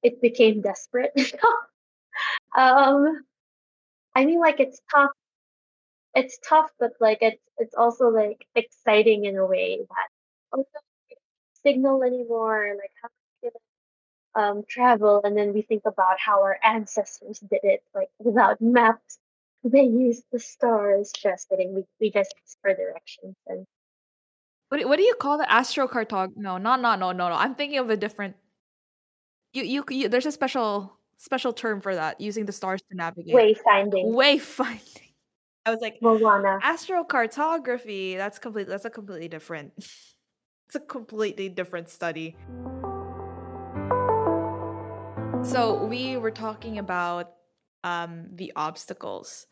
it became desperate. um, I mean, like, it's tough. It's tough, but like, it's it's also like exciting in a way that oh, no, we don't signal anymore. Like, how um travel? And then we think about how our ancestors did it, like without maps. They used the stars. Just kidding. We we just for directions and What do- what do you call the astrocartog? No, not no no no no. I'm thinking of a different. You, you you there's a special special term for that using the stars to navigate. wayfinding. Wayfinding. I was like Moana. astrocartography. That's complete. That's a completely different. It's a completely different study. So we were talking about um, the obstacles.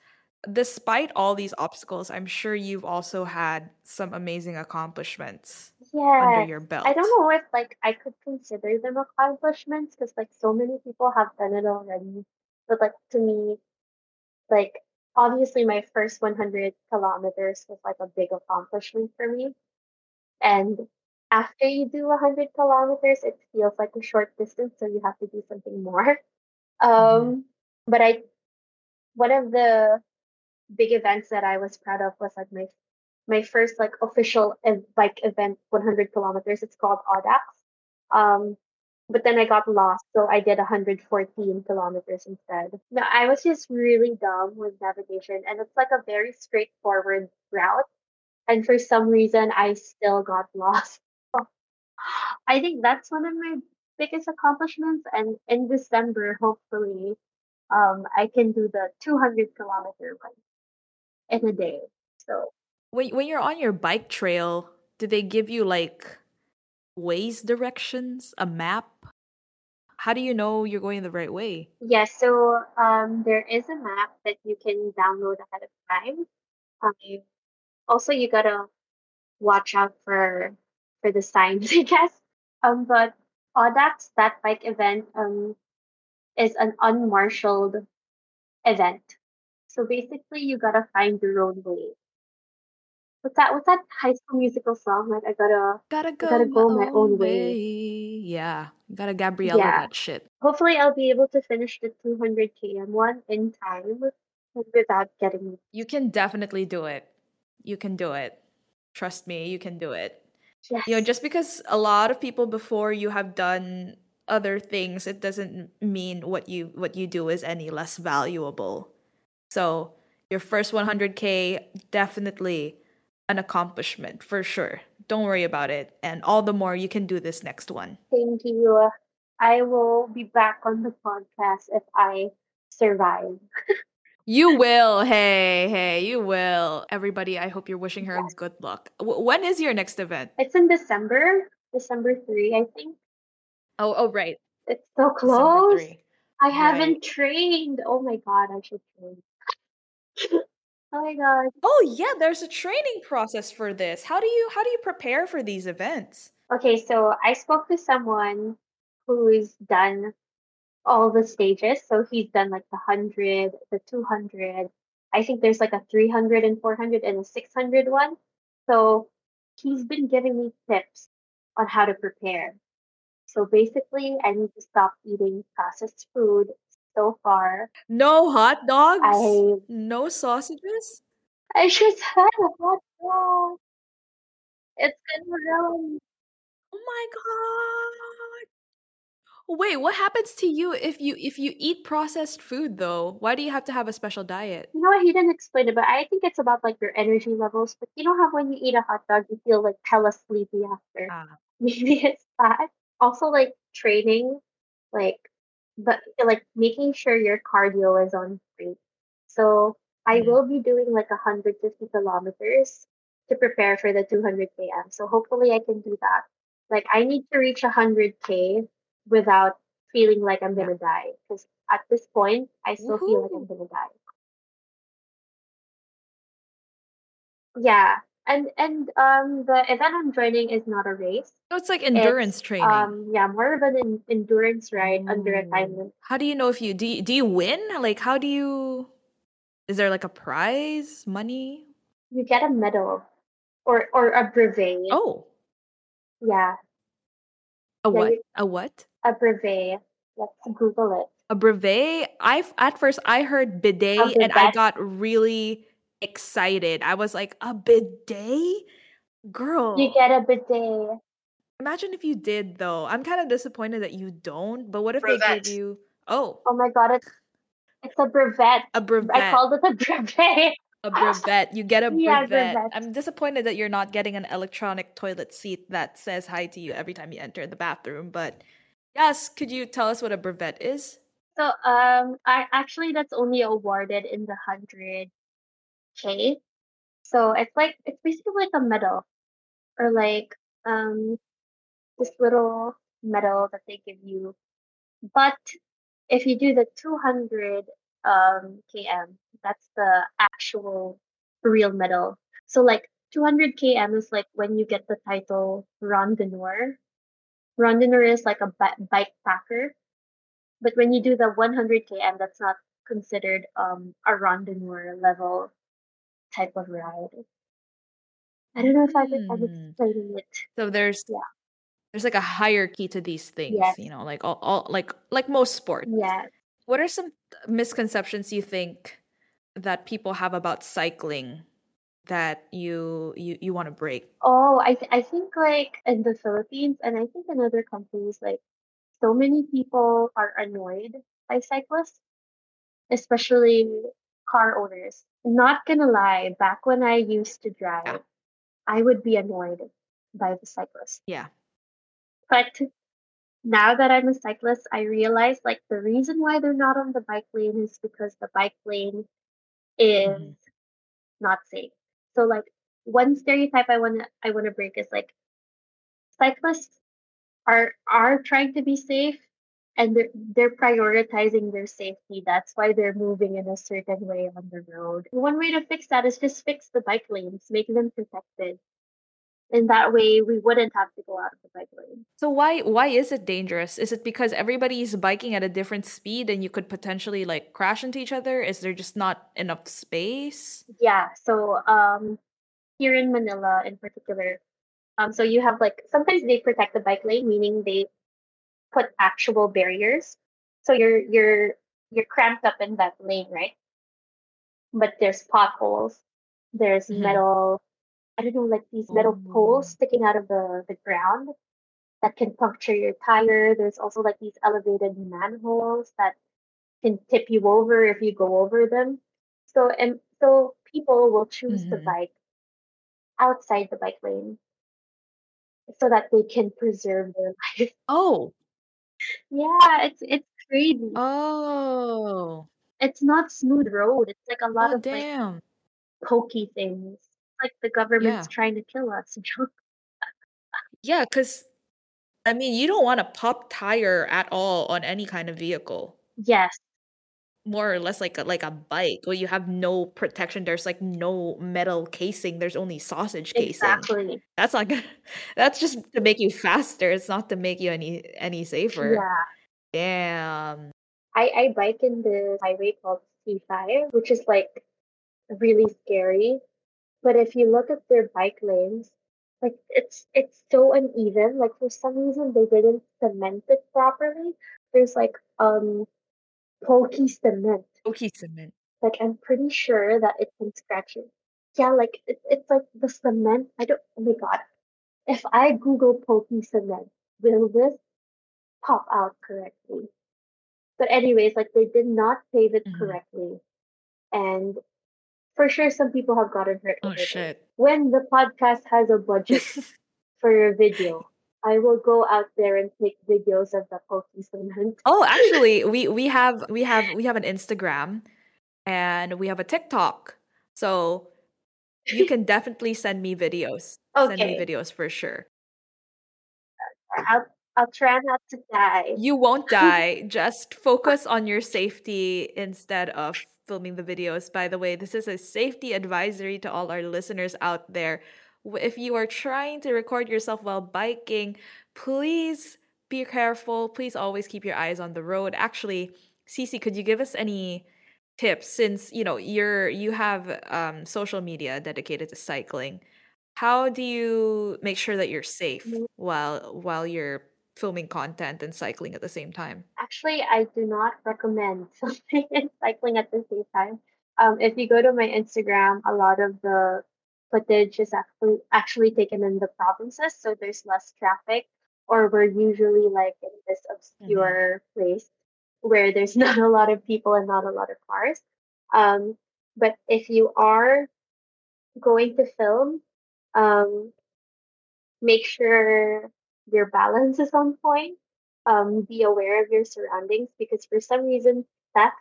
Despite all these obstacles, I'm sure you've also had some amazing accomplishments under your belt. I don't know if like I could consider them accomplishments because like so many people have done it already. But like to me, like obviously my first 100 kilometers was like a big accomplishment for me. And after you do 100 kilometers, it feels like a short distance, so you have to do something more. Um, but I one of the big events that I was proud of was like my my first like official bike event, 100 kilometers. It's called Audax. Um, but then I got lost, so I did 114 kilometers instead. No, I was just really dumb with navigation, and it's like a very straightforward route. And for some reason, I still got lost. I think that's one of my biggest accomplishments. And in December, hopefully, um, I can do the 200 kilometer run in a day. So When when you're on your bike trail, do they give you like ways directions, a map? How do you know you're going the right way? yes, so um, there is a map that you can download ahead of time. Um, also, you gotta watch out for for the signs, I guess. Um, but Audax, that bike event, um, is an unmarshaled event. So basically, you gotta find your own way. What's that? What's that High School Musical song? Like I gotta, Gotta I go gotta my go my own own way. way. Yeah, you gotta Gabriella Yeah. that shit. Hopefully, I'll be able to finish the 200 km one in time without getting You can definitely do it. You can do it. Trust me, you can do it. You know, just because a lot of people before you have done other things, it doesn't mean what you what you do is any less valuable. So, your first 100k definitely an accomplishment for sure. Don't worry about it. And all the more you can do this next one. Thank you. I will be back on the podcast if I survive. You will. Hey, hey, you will. Everybody, I hope you're wishing her good luck. W- when is your next event? It's in December, December 3, I think. Oh, oh, right. It's so December close. 3. I haven't trained. Oh my god, I should train. oh my god. Oh, yeah, there's a training process for this. How do you how do you prepare for these events? Okay, so I spoke to someone who's done all the stages. So he's done like the 100, the 200. I think there's like a 300 and 400 and a 600 one. So he's been giving me tips on how to prepare. So basically, I need to stop eating processed food. So far, No hot dogs? I No sausages? I just had a hot dog. It's been really Oh my god. Wait, what happens to you if you if you eat processed food though? Why do you have to have a special diet? You know what? He didn't explain it, but I think it's about like your energy levels. But you know how when you eat a hot dog, you feel like hella sleepy after? Ah. Maybe it's that. Also, like training, like, but like making sure your cardio is on point. So I Mm. will be doing like 150 kilometers to prepare for the 200 km. So hopefully I can do that. Like I need to reach 100k without feeling like I'm gonna die. Because at this point, I still feel like I'm gonna die. Yeah, and and um the event I'm joining is not a race. So it's like endurance It's training. um yeah, more of an en- endurance ride under a time limit. How do you know if you do you, do you win? Like how do you is there like a prize, money? You get a medal or or a brevet. Oh, Yeah, a yeah, what? you, A what? A brevet. Let's Google it. A brevet? I at first I heard A bidet and I got really excited. I was like, a bidet? Girl. You get a bidet. imagine if you did though. I'm kind of disappointed that you don't, but what if they give you oh, Oh my god, it's it's a brevet. A brevet. I called it a brevet. A brevet. You get a Yeah, brevet. brevet. I'm disappointed that you're not getting an electronic toilet seat that says hi to you every time you enter the bathroom, but yes, could you tell us what a brevet is? So um, I actually that's only awarded in the hundred k. So it's like it's basically like a medal or like um this little medal that they give you. But if you do the 200 um km, that's the actual real medal. So like 200 km is like when you get the title randonneur. Randonneur is like a bike packer, but when you do the 100 km, that's not considered um a randonneur level type of ride. I don't know if I've, I'm Mm. explaining it. So there's Yeah. there's like a hierarchy to these things, Yes. you know, like all, all like like most sports. Yeah. What are some misconceptions you think that people have about cycling that you you you want to break? Oh, I th- I think like in the Philippines and I think in other countries, like so many people are annoyed by cyclists, especially car owners. Not gonna lie, back when I used to Yeah. drive, I would be annoyed by the cyclists. Yeah. But now that I'm a cyclist, I realize like the reason why they're not on the bike lane is because the bike lane is Mhm. not safe. So like one stereotype I wanna I wanna break is like cyclists are are trying to be safe and they're they're prioritizing their safety. That's why they're moving in a certain way on the road. One way to fix that is just fix the bike lanes, make them protected. And that way we wouldn't have to go out of the bike lane. So why why is it dangerous? Is it because everybody's biking at a different speed and you could potentially like crash into each other? Is there just not enough space? Yeah, so um here in Manila in particular, um so you have like sometimes they protect the bike lane, meaning they put actual barriers. So you're you're you're cramped up in that lane, right? But there's potholes, there's Mhm. metal, I don't know, like these metal poles Oh. sticking out of the, the ground that can puncture your tire. There's also like these elevated manholes that can tip you over if you go over them. So and so people will choose the Mhm. bike outside the bike lane so that they can preserve their life. Oh. Yeah, it's it's crazy. Oh. it's not smooth road. It's like a lot Oh, of like pokey things. Like the government's Yeah. trying to kill us. Yeah, because I mean, you don't want to pop tire at all on any kind of vehicle. yes, More or less like a like a bike where you have no protection. There's like no metal casing. There's only sausage casing. exactly. That's not gonna that's just to make you faster. It's not to make you any any safer. Yeah. Damn. I, I bike in the highway called C5, which is like really scary. But if you look at their bike lanes, like it's it's so uneven. Like for some reason they didn't cement it properly. There's like um pokey cement. Pokey cement. Like I'm pretty sure that it can scratch it. Yeah, like it, it's like the cement. I don't. Oh my god! If I Google pokey cement, will this pop out correctly? But anyways, like they did not pave it Mhm. correctly, and for sure some people have gotten hurt. Oh it. shit. When the podcast has a budget for a video, I will go out there and take videos of the pokey cement. Oh, actually, we we have we have we have an Instagram and we have a TikTok. So you can definitely send me videos. Send me Okay, videos for sure. I'll I'll try not to die. You won't die. Just focus on your safety instead of filming the videos. By the way, this is a safety advisory to all our listeners out there. If you are trying to record yourself while biking, please be careful. Please always keep your eyes on the road. Actually, Cece, could you give us any tips since, you know, you're you have um social media dedicated to cycling? How do you make sure that you're safe Mm, while while you're filming content and cycling at the same time? Actually, I do not recommend something and cycling at the same time. Um, if you go to my Instagram, a lot of the footage is actually actually taken in the provinces, so there's less traffic, or we're usually like in this obscure place where there's not a lot of people and not a lot of cars. Um, but if you are going to film, um, make sure your balance is on point. Um, be aware of your surroundings because for some reason theft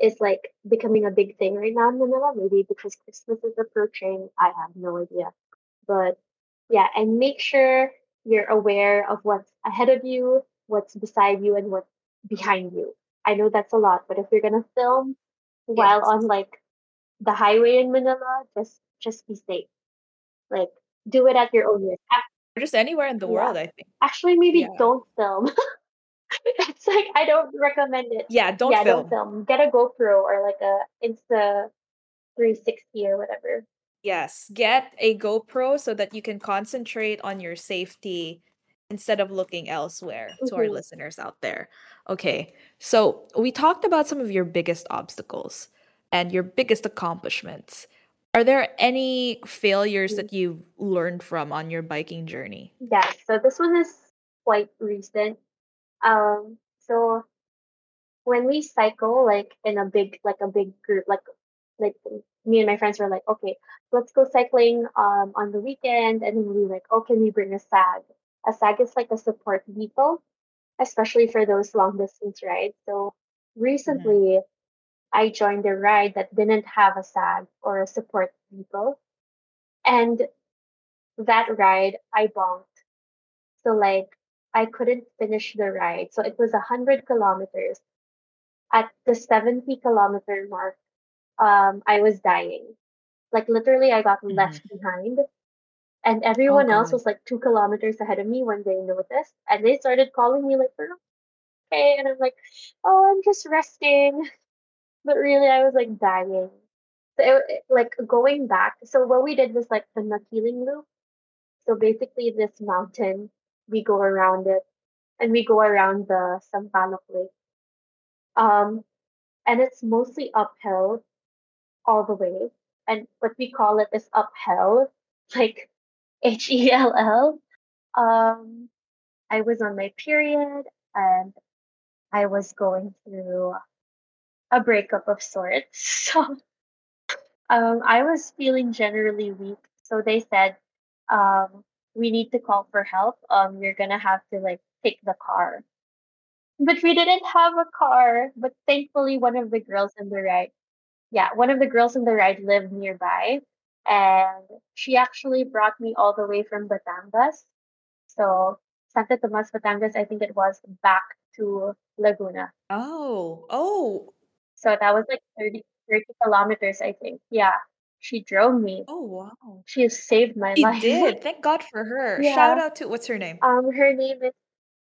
is like becoming a big thing right now in Manila. Maybe because Christmas is approaching. I have no idea. But yeah, and make sure you're aware of what's ahead of you, what's beside you, and what's behind you. I know that's a lot, but if you're gonna film while on like the highway in Manila, just just be safe. Like do it at your own risk. Ac- Or just anywhere in the Yeah. world, I think. Actually, maybe Yeah. don't film. it's like I don't recommend it. Yeah, don't Yeah, don't film. film. Get a GoPro or like a Insta 360 or whatever. Yes, get a GoPro so that you can concentrate on your safety instead of looking elsewhere to our hmm listeners out there. Okay, so we talked about some of your biggest obstacles and your biggest accomplishments. Are there any failures that you've learned from on your biking journey? Yes. so this one is quite recent. Um, so when we cycle like in a big like a big group, like like me and my friends were like, okay, let's go cycling um on the weekend, and then we were like, oh, can we bring a SAG? A SAG is like a support vehicle, especially for those long distance rides. So Mhm. recently, I joined a ride that didn't have a SAG or a support vehicle, and that ride I bonked. So like I couldn't finish the ride. So it was a hundred kilometers. At the seventy kilometer mark, um, I was dying. Like literally, I got Mhm. left behind, and Oh everyone else was like two kilometers ahead of me when they noticed, and they started calling me like, "Are okay?" And I'm like, "Oh, I'm just resting." But really, I was like dying. So it, it- like going back. So what we did was like the Makiling loop. So basically, this mountain, we go around it, and we go around the Sampaloc Lake. Um, and it's mostly uphill all the way. And what we call it is uphell, like H E L L. Um, I was on my period and I was going through a breakup of sorts. So um, I was feeling generally weak. So they said, um, we need to call for help. Um, you're gonna have to like take the car. but we didn't have a car. But thankfully, one of the girls in the ride, yeah, one of the girls in the ride lived nearby, and she actually brought me all the way from Batangas. So Santo Tomas, Batangas, I think it was back to Laguna. Oh, oh, So that was like 30, 30 kilometers, I think. Yeah, she drove me. oh, wow. She saved my She life. did. Thank God for her. Yeah. Shout out to what's her name? Um, her name is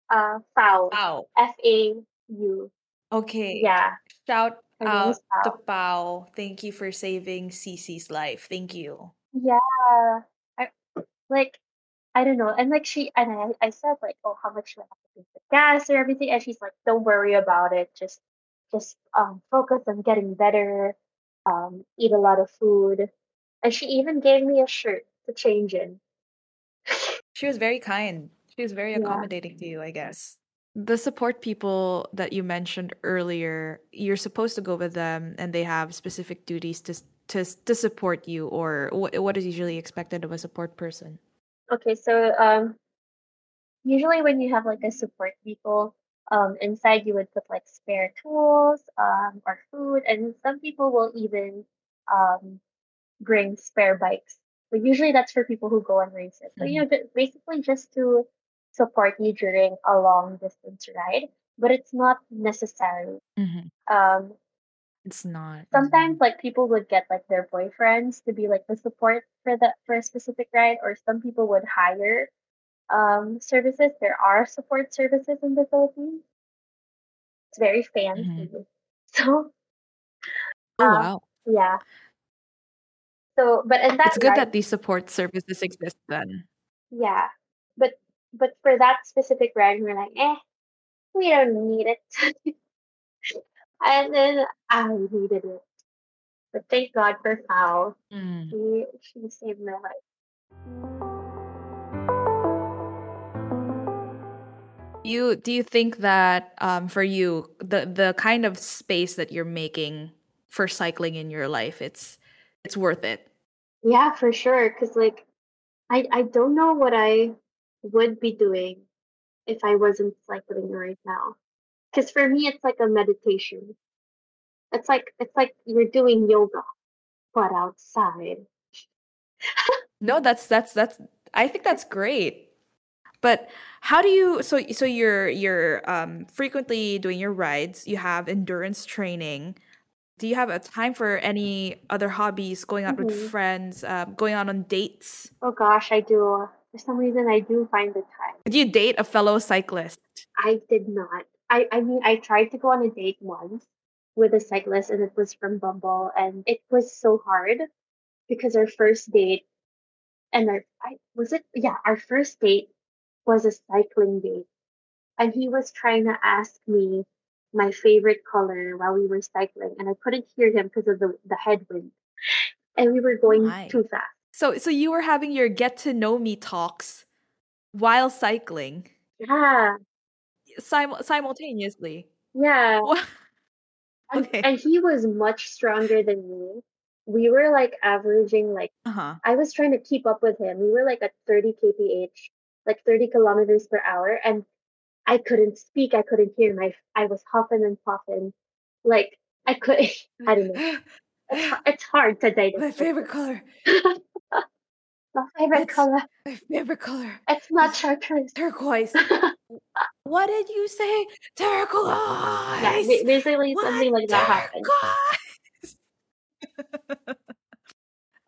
uh Fau. Pao. F A U. Okay. Yeah, Shout her name is out to Pao. Thank you for saving Cece's life. Thank you. Yeah, I like I don't know, and like she and I, I said like, oh, how much do I have to pay for gas or everything, and she's like, don't worry about it. Just just um focus on getting better. Um, eat a lot of food, and she even gave me a shirt to change in. She was very kind. She was very Yeah. accommodating to you, I guess. The support people that you mentioned earlier, you're supposed to go with them and they have specific duties to to to support you or what what is usually expected of a support person. Okay, so um, usually when you have like a support people, um, inside you would put like spare tools, um, or food, and some people will even um bring spare bikes. But usually that's for people who go on races. So you know, basically just to support you during a long distance ride. But it's not necessary. Mhm. Um, It's not. sometimes like people would get like their boyfriends to be like the support for the for a specific ride, or some people would hire um services. There are support services in the Philippines. It's very fancy. So Oh um, wow. yeah. So, but in that It's good that these support services exist then. Yeah, but but for that specific ride, we're like, eh, we don't need it. and then I needed it. But thank God for Foul. Mm. She she saved my life. You do you think that um, for you the the kind of space that you're making for cycling in your life it's it's worth it? Yeah, for sure. Cause like I I don't know what I would be doing if I wasn't cycling right now. Cause for me it's like a meditation. It's like it's like you're doing yoga, but outside. No, that's that's that's I think that's great. But how do you so so you're you're um frequently doing your rides, you have endurance training. Do you have a time for any other hobbies, going out with hmm friends, um, going out on dates? Oh gosh, I do. For some reason I do find the time. Do you date a fellow cyclist? I did not. I I mean, I tried to go on a date once with a cyclist, and it was from Bumble, and it was so hard because our first date and our I was it yeah our first date was a cycling date, and he was trying to ask me my favorite color while we were cycling, and I couldn't hear him because of the the headwind, and we were going too fast. So so you were having your get to know me talks while cycling Yeah, sim- simultaneously. yeah. What? And Okay. and he was much stronger than me. We were like averaging like Uh-huh. I was trying to keep up with him. We were like at 30 kph, like 30 kilometers per hour, and I couldn't speak. I couldn't hear. My I was huffing and puffing, like I could. I don't know. It's it's hard to digest. My favorite color. My favorite It's color. my favorite color It's not chartreuse. turquoise. What did you say? yeah, Turquoise. ba- basically What something like that happened. turquoise?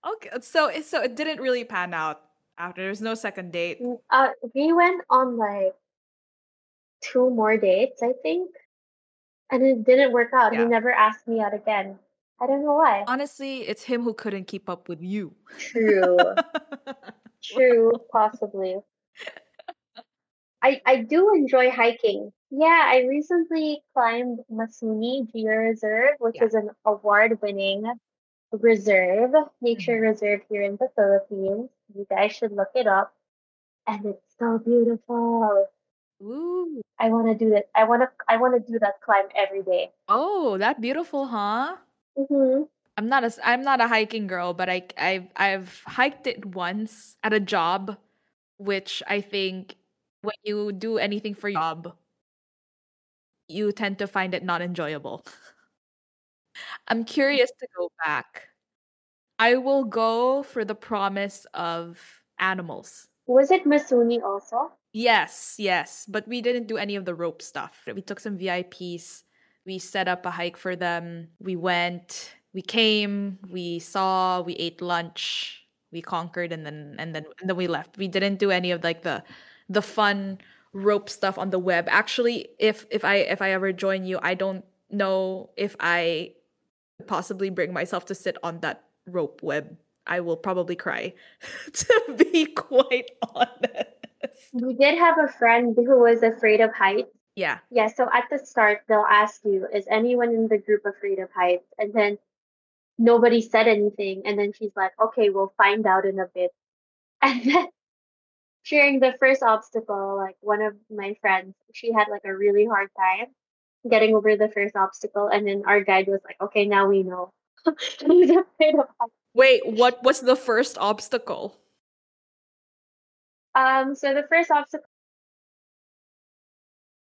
Okay, so so it didn't really pan out after. There's no second date. Mm, Uh, we went on like two more dates, I think, and it didn't work out. He never asked me out again. I don't know why. Honestly, it's him who couldn't keep up with you. True, true, possibly. I I do enjoy hiking. Yeah, I recently climbed Masungi Georeserve, which Yeah. is an award-winning reserve, nature Mhm. reserve here in the Philippines. You guys should look it up. And it's so beautiful. Ooh. I want to do that. I want to I want to do that climb every day. Oh, that beautiful, huh? Mm-hmm. I'm not a. I'm not a hiking girl, but I I've I've hiked it once at a job, which I think when you do anything for your job, you tend to find it not enjoyable. I'm curious to go back. I will go for the promise of animals. Was it Masungi also? Yes, yes, but we didn't do any of the rope stuff. We took some VIPs. We set up a hike for them. We went, we came, we saw, we ate lunch, we conquered and then and then and then we left. We didn't do any of like the the fun rope stuff on the web. Actually, if if I if I ever join you, I don't know if I possibly bring myself to sit on that rope web. I will probably cry, to be quite honest. We did have a friend who was afraid of heights. Yeah. Yeah, so at the start, they'll ask you, is anyone in the group afraid of heights? And then nobody said anything. And then she's like, okay, we'll find out in a bit. And then during the first obstacle, like one of my friends, she had like a really hard time getting over the first obstacle. And then our guide was like, okay, now we know. He's afraid of heights. Wait, what was the first obstacle? Um, so the first obstacle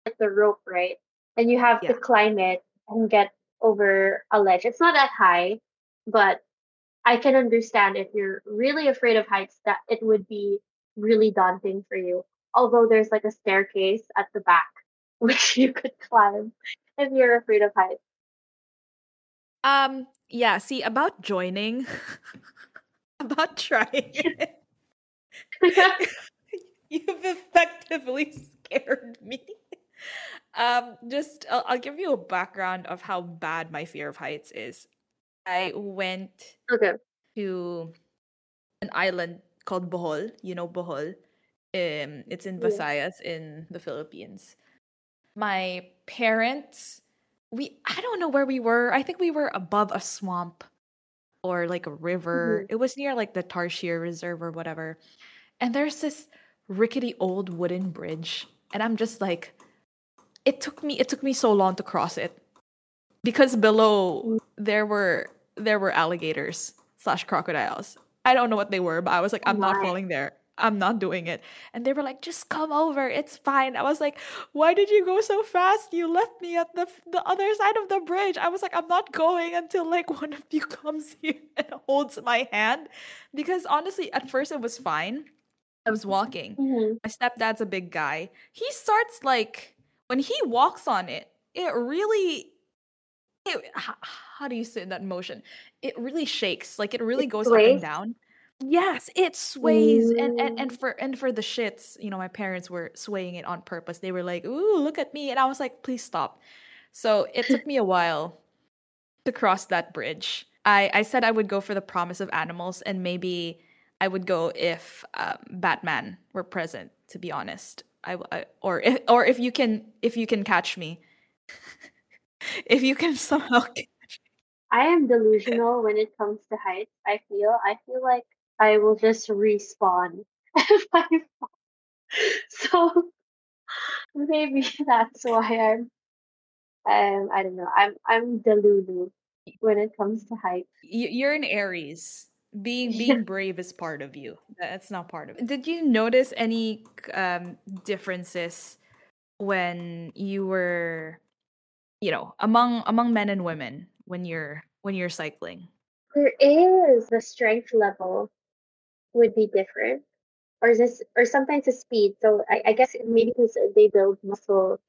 is the rope, right? And you have Yeah. to climb it and get over a ledge. It's not that high, but I can understand if you're really afraid of heights that it would be really daunting for you. Although there's like a staircase at the back which you could climb if you're afraid of heights. Um, yeah, see, about joining, about trying it, you've effectively scared me. Um, just I'll, I'll give you a background of how bad my fear of heights is. I went okay. to an island called Bohol. You know Bohol. Um, it's in Yeah. Visayas in the Philippines. My parents, we I don't know where we were. I think we were above a swamp or like a river. It was near like the Tarsier Reserve or whatever. And there's this rickety old wooden bridge, and I'm just like, it took me it took me so long to cross it because below Mm. there were there were alligators slash crocodiles. I don't know what they were, but I was like, I'm not falling there. I'm not doing it. And they were like, just come over. It's fine. I was like, why did you go so fast? You left me at the the other side of the bridge. I was like, I'm not going until like one of you comes here and holds my hand. Because honestly, at first it was fine. I was walking. Mhm. My stepdad's a big guy. He starts like when he walks on it, it really it, how, do you say that motion? It really shakes. Like it really It goes up and down. Yes, it sways. And and and for and for the shits, you know, my parents were swaying it on purpose. They were like, "Ooh, look at me." And I was like, "Please stop." So it took me a while to cross that bridge. I I said I would go for the promise of animals and maybe I would go if um, Batman were present. To be honest, I, I or if or if you can if you can catch me, if you can somehow. I am delusional when it comes to heights. I feel I feel like I will just respawn if I fall. So maybe that's why I'm um I don't know. I'm I'm delulu when it comes to heights. You're an Aries. Being being brave is part of you. That's not part of it. Did you notice any um, differences when you were, you know, among among men and women when you're when you're cycling? There is the strength level would be different. Or is this or sometimes the speed. So I, I guess maybe because they build muscle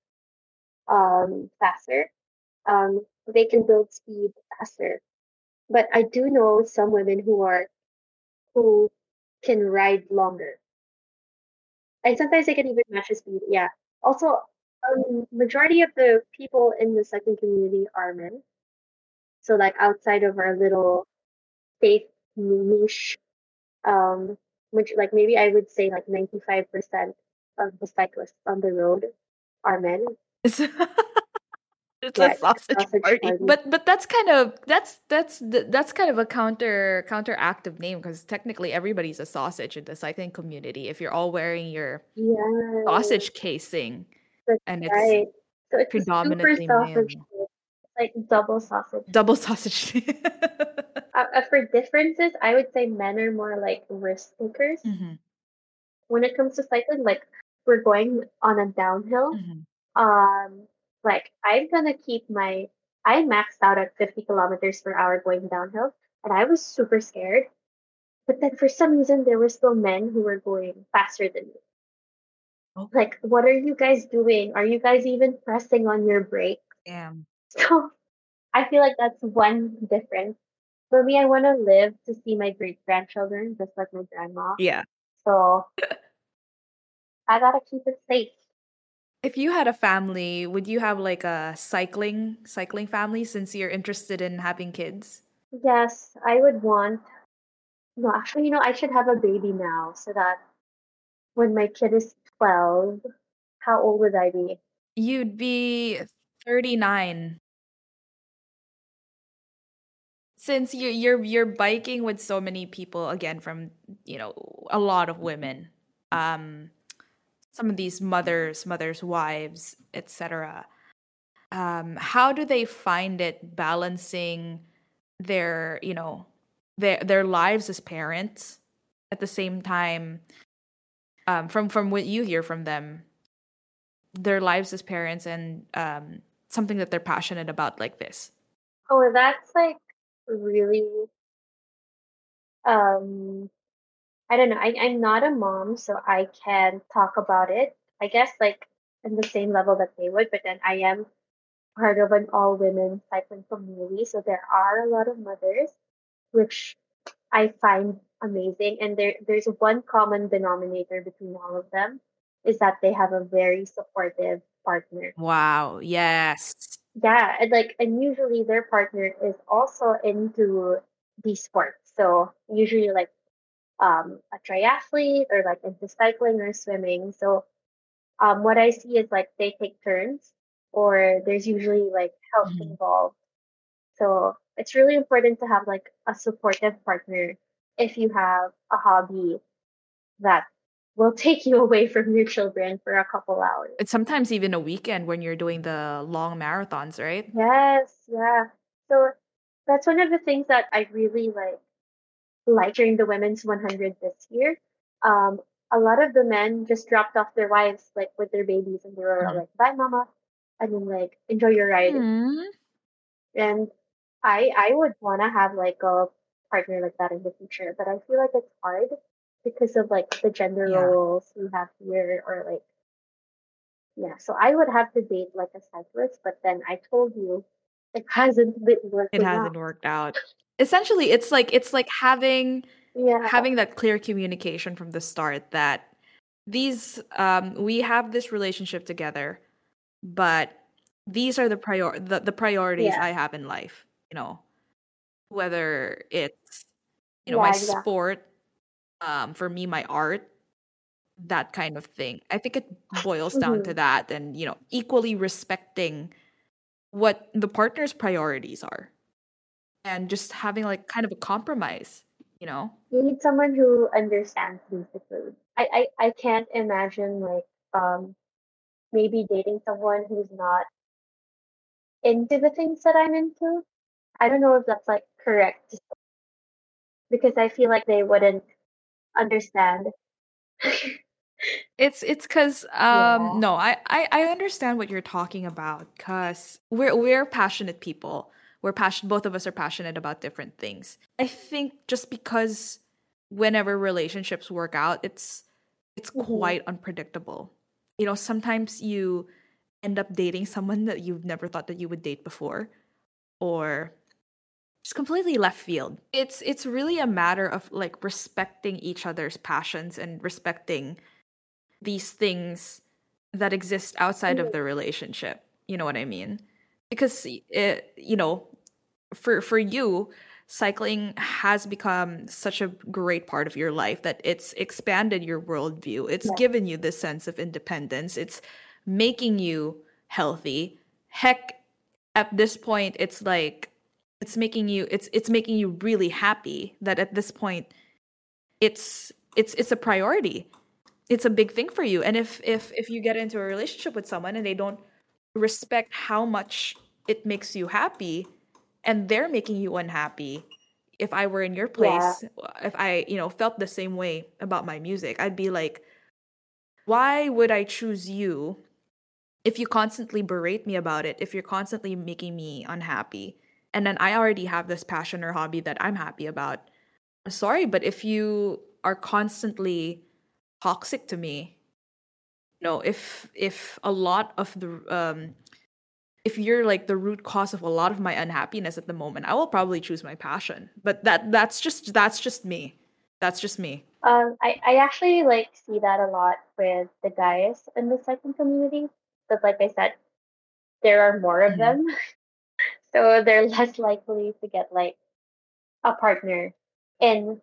um faster. Um they can build speed faster. But I do know some women who are who can ride longer. And sometimes they can even match the speed. Yeah. Also, um, majority of the people in the cycling community are men. So like outside of our little safe niche, um, which like maybe I would say like ninety five percent of the cyclists on the road are men. It's, Yeah, a sausage, sausage party. party. But but that's kind of that's that's that's kind of a counter counteractive name because technically everybody's a sausage in the cycling community. If you're all wearing your Yeah, sausage casing that's and it's right. So it's a super predominantly male. Like double sausage. double sausage. Uh, uh, for differences, I would say men are more like risk takers. Mhm, When it comes to cycling, like we're going on a downhill, mhm. um, Like I'm gonna keep my I maxed out at 50 kilometers per hour going downhill, and I was super scared. But then for some reason, there were still men who were going faster than me. Oh. Like, what are you guys doing? Are you guys even pressing on your brake? Damn. So I feel like that's one difference. For me, I want to live to see my great grandchildren, just like my grandma. Yeah. So I gotta keep it safe. If you had a family, would you have like a cycling cycling family since you're interested in having kids? Yes, I would want. No, actually, you know, I should have a baby now so that when my kid is 12, how old would I be? You'd be 39. Since you're you're you're biking with so many people again from, you know, a lot of women. Um some of these mothers, mothers' wives, etc. Um, how do they find it balancing their, you know, their their lives as parents at the same time um, from from what you hear from them, their lives as parents and um, something that they're passionate about like this? Oh, that's like really um I don't know. I, I'm not a mom, so I can talk about it. I guess like in the same level that they would, but then I am part of an all women cycling community, so there are a lot of mothers, which I find amazing. And there there's one common denominator between all of them is that they have a very supportive partner. Wow. Yes. Yeah, and like and usually their partner is also into these sports. So usually like um, a triathlete or like into cycling or swimming. So um, what I see is like they take turns or there's usually like help Mhm. involved. So it's really important to have like a supportive partner if you have a hobby that will take you away from your children for a couple hours. It's sometimes even a weekend when you're doing the long marathons, right? Yes, yeah. So that's one of the things that I really like like during the women's 100 this year. Um, a lot of the men just dropped off their wives like with their babies and they were Mhm. like, "Bye, mama," and then like enjoy your ride. Mm. And I I would want to have like a partner like that in the future, but I feel like it's hard because of like the gender Yeah. roles we have here, or like yeah. So I would have to date like a cyclist, but then I told you it hasn't been It hasn't out. worked out. Essentially, it's like it's like having Yeah, having that clear communication from the start that these um we have this relationship together, but these are the prior the, the priorities yeah, I have in life, you know, whether it's you know my exactly. sport, um for me my art, that kind of thing. I think it boils down to hmm that and you know, equally respecting what the partner's priorities are and just having like kind of a compromise, you know? You need someone who understands basically. I, I I can't imagine like um maybe dating someone who's not into the things that I'm into. I don't know if that's like correct because I feel like they wouldn't understand. It's it's cuz um Yeah. no, I, I I understand what you're talking about cuz we're we're passionate people. We're passionate both of us are passionate about different things. I think just because whenever relationships work out, it's it's hmm quite unpredictable. You know, sometimes you end up dating someone that you've never thought that you would date before or just completely left field. It's it's really a matter of like respecting each other's passions and respecting these things that exist outside of the relationship. You know what I mean? Because it, you know, for for you, cycling has become such a great part of your life that it's expanded your worldview. It's Yeah. given you this sense of independence. It's making you healthy. Heck, at this point, it's like it's making you it's it's making you really happy that at this point it's it's it's a priority. It's a big thing for you. And if if if you get into a relationship with someone and they don't respect how much it makes you happy and they're making you unhappy if i were in your Yeah. place if i you know felt the same way about my music i'd be like why would i choose you if you constantly berate me about it, if you're constantly making me unhappy, and then I already have this passion or hobby that I'm happy about, I'm sorry, but if you are constantly toxic to me, you know, if if a lot of the um if you're like the root cause of a lot of my unhappiness at the moment, I will probably choose my passion. But that that's just that's just me. That's just me. Um, I, I actually like see that a lot with the guys in the cycling community. But like I said, there are more of Mhm. them. so they're less likely to get like a partner in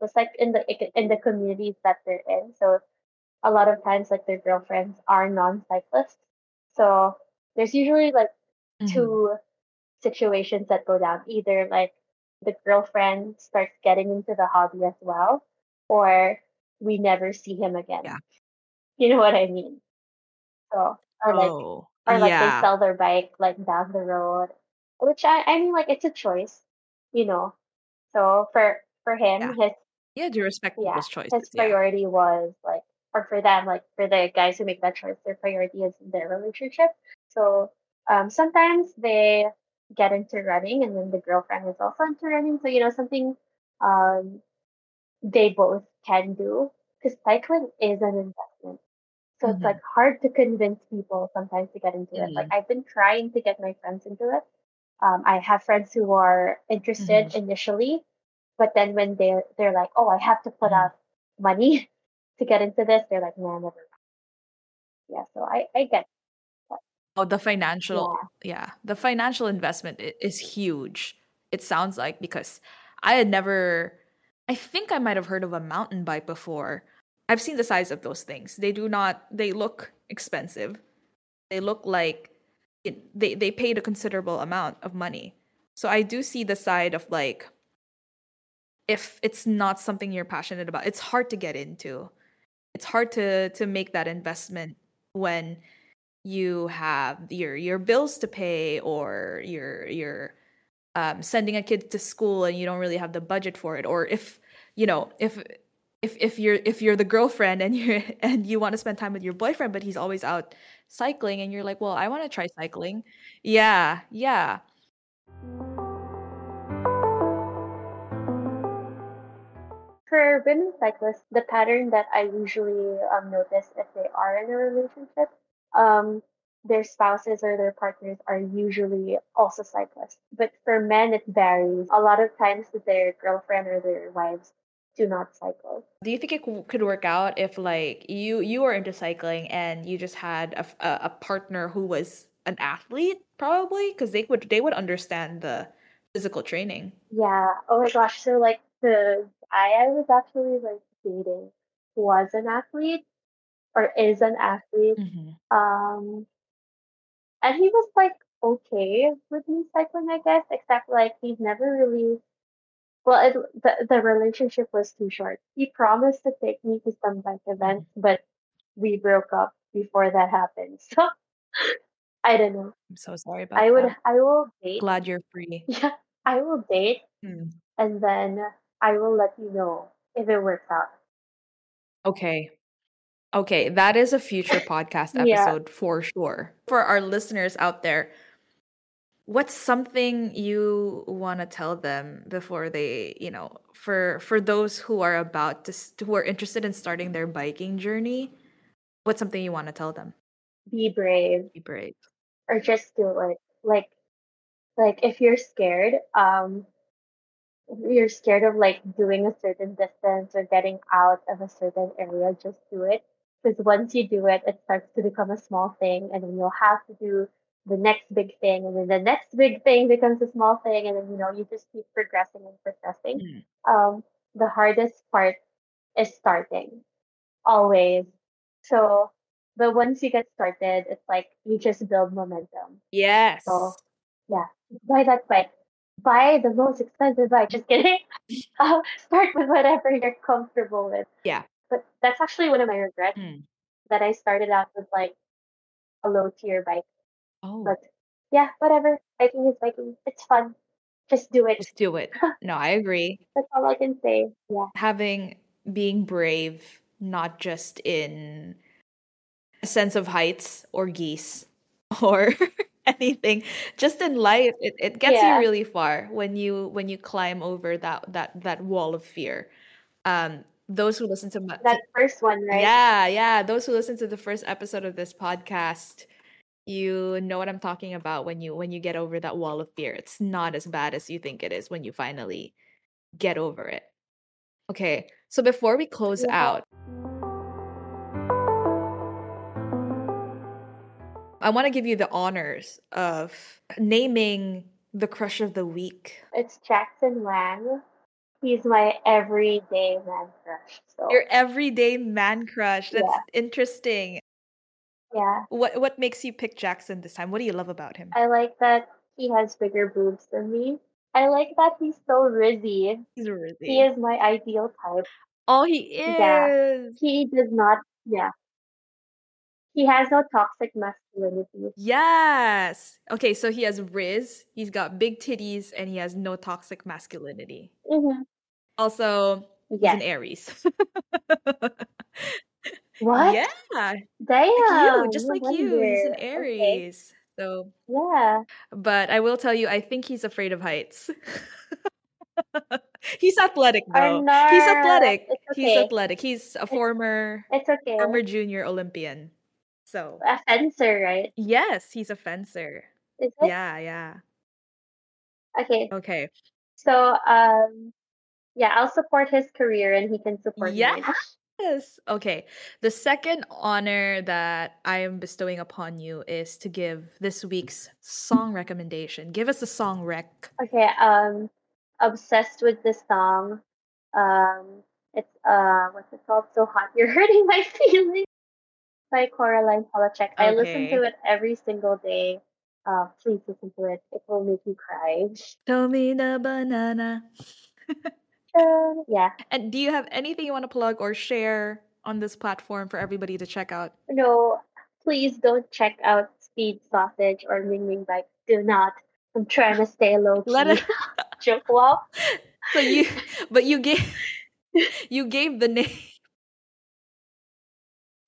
the like in the in the communities that they're in. So a lot of times like their girlfriends are non-cyclists. So there's usually like Mhm. two situations that go down. Either like the girlfriend starts getting into the hobby as well, or we never see him again. Yeah. You know what I mean? So or like Oh, or like they sell their bike like down the road. Which I, I mean like it's a choice, you know. So for for him Yeah. his Yeah, to respect yeah, people's his choices. Yeah. priority was like, or for them, like for the guys who make that choice, their priority is their relationship. So um, sometimes they get into running, and then the girlfriend is also into running. So you know something um, they both can do because cycling is an investment. So it's Mhm. like hard to convince people sometimes to get into it. Like Mhm. I've been trying to get my friends into it. Um, I have friends who are interested Mhm. initially, but then when they're they're like, oh, I have to put Mhm. out money to get into this, they're like, no, I'm never. mind." Yeah, so I I get that. Oh, the financial, Yeah, yeah, the financial investment is huge. It sounds like because I had never, I think I might have heard of a mountain bike before. I've seen the size of those things. They do not, they look expensive. They look like it, they they paid a considerable amount of money. So I do see the side of like if it's not something you're passionate about, it's hard to get into. It's hard to to make that investment when you have your your bills to pay or you're you're um, sending a kid to school and you don't really have the budget for it or if you know if if if you're if you're the girlfriend and you're and you want to spend time with your boyfriend but he's always out cycling and you're like well i want to try cycling yeah yeah for women cyclists, the pattern that I usually um, notice if they are in a relationship, um, their spouses or their partners are usually also cyclists. But for men, it varies. A lot of times, their girlfriend or their wives do not cycle. do you think it could work out if like you you were into cycling and you just had a, a partner who was an athlete probably because they would they would understand the physical training Yeah. Oh my gosh. So like the guy I was actually like dating was an athlete or is an athlete. hmm Um, and he was like okay with me cycling, I guess, except like he's never really. Well, it, the the relationship was too short. He promised to take me to some bike event, but we broke up before that happened. So I don't know. i'm so sorry about I would that I will date. glad you're free Yeah, I will date, Hmm. and then I will let you know if it works out. okay okay that is a future podcast Yeah. episode for sure for our listeners out there what's something you want to tell them before they you know for for those who are about to who are interested in starting their biking journey what's something you want to tell them Be brave be brave or just do it. Like like if you're scared, um you're scared of like doing a certain distance or getting out of a certain area, just do it. Because once you do it, it starts to become a small thing, and then you'll have to do the next big thing, and then the next big thing becomes a small thing, and then you know you just keep progressing and progressing. Mm. Um, the hardest part is starting, always. So, but once you get started, it's like you just build momentum. yes So yeah, buy that bike. Buy the most expensive bike. Just kidding. Uh, start with whatever you're comfortable with. yeah But that's actually one of my regrets Mm. that I started out with like a low tier bike. Oh But yeah, whatever. Biking is biking. It's fun. Just do it. just do it no i agree That's all I can say. Yeah. having being brave not just in a sense of heights or geese or anything just in life it, it gets Yeah. you really far when you when you climb over that that that wall of fear um those who listen to, my, to That first one, right? yeah yeah those who listen to the first episode of this podcast you know what i'm talking about when you when you get over that wall of fear it's not as bad as you think it is when you finally get over it okay so before we close Yeah. out I want to give you the honors of naming the crush of the week. It's Jackson Wang. He's my everyday man crush. So Your everyday man crush. That's Yeah. interesting. Yeah, What what makes you pick Jackson this time? What do you love about him? I like that he has bigger boobs than me. I like that he's so rizzy. He's rizzy. He is my ideal type. Oh, he is. Yeah. He does not, yeah. He has no toxic masculinity. Yes. Okay, so he has Riz, he's got big titties, and he has no toxic masculinity. hmm Also, he's an Aries. What? Yeah, Damn. like you, just no like you. He's an wonder. Okay. Aries. So Yeah. But I will tell you, I think he's afraid of heights. he's athletic though. He's athletic. It's He's athletic. He's a former it's okay. former junior Olympian. So A fencer, right? yes, he's a fencer. Yeah, yeah. Okay. Okay. So, um, yeah, I'll support his career and he can support mine. Yes. Okay. The second honor that I am bestowing upon you is to give this week's song recommendation. Give us a song rec. Okay, um, obsessed with this song. Um, it's uh, what's it called? So hot, you're hurting my feelings by Caroline Polachek. I listen to it every single day. Uh, please listen to it. It will make you cry. Show me the banana. Yeah. And do you have anything you want to plug or share on this platform for everybody to check out? No, please don't check out Speed Sausage or Ming Ming Bike. Do not. I'm trying to stay low Let key. it. Joke wow. So you, but you gave you gave the name.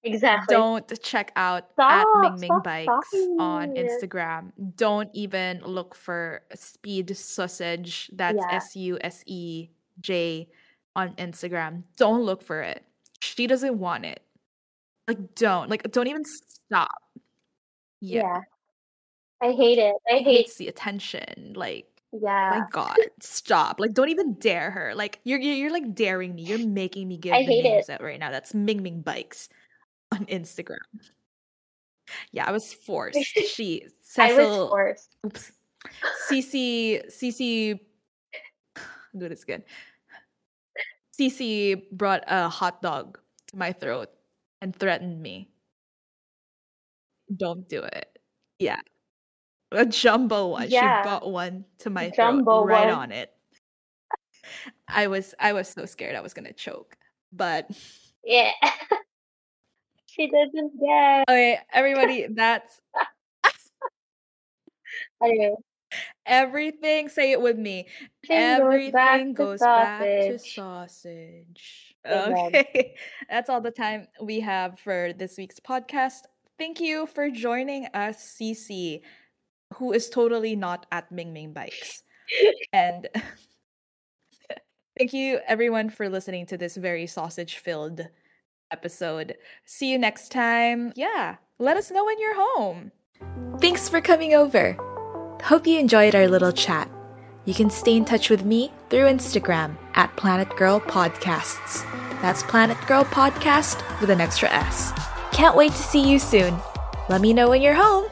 Exactly. Don't check out at Ming Ming Stop Bikes on. Instagram. Don't even look for Speed Sausage. That's S U S E J on Instagram. Don't look for it. She doesn't want it. Like don't. Like don't even stop. Yeah. Yeah. I hate it. I hate. hates the attention. Like yeah. my. God, stop! Like, don't even dare her. Like, you're you're, you're like daring me. You're making me give I the names it. out right now. That's Ming Ming Bikes on Instagram. Yeah, I was forced. She I was Cecil. forced. Oops. Cece Cece. Good is good. Cece brought a hot dog to my throat and threatened me. Don't do it. Yeah, a jumbo one. She Yeah. brought one to my throat, right one. on it. I was I was so scared I was gonna choke. But Yeah. she doesn't get. okay, everybody, that's Anyway, everything. Say it with me. everything goes back Everything to back to sausage. sausage. Amen. Okay, that's all the time we have for this week's podcast. Thank you for joining us, Cece, who is totally not at Ming Ming Bikes. And thank you, everyone, for listening to this very sausage filled episode. See you next time. Yeah, let us know when you're home. Thanks for coming over. Hope you enjoyed our little chat. You can stay in touch with me through Instagram at Planet Girl Podcasts. That's Planet Girl Podcast with an extra S. Can't wait to see you soon. Let me know when you're home.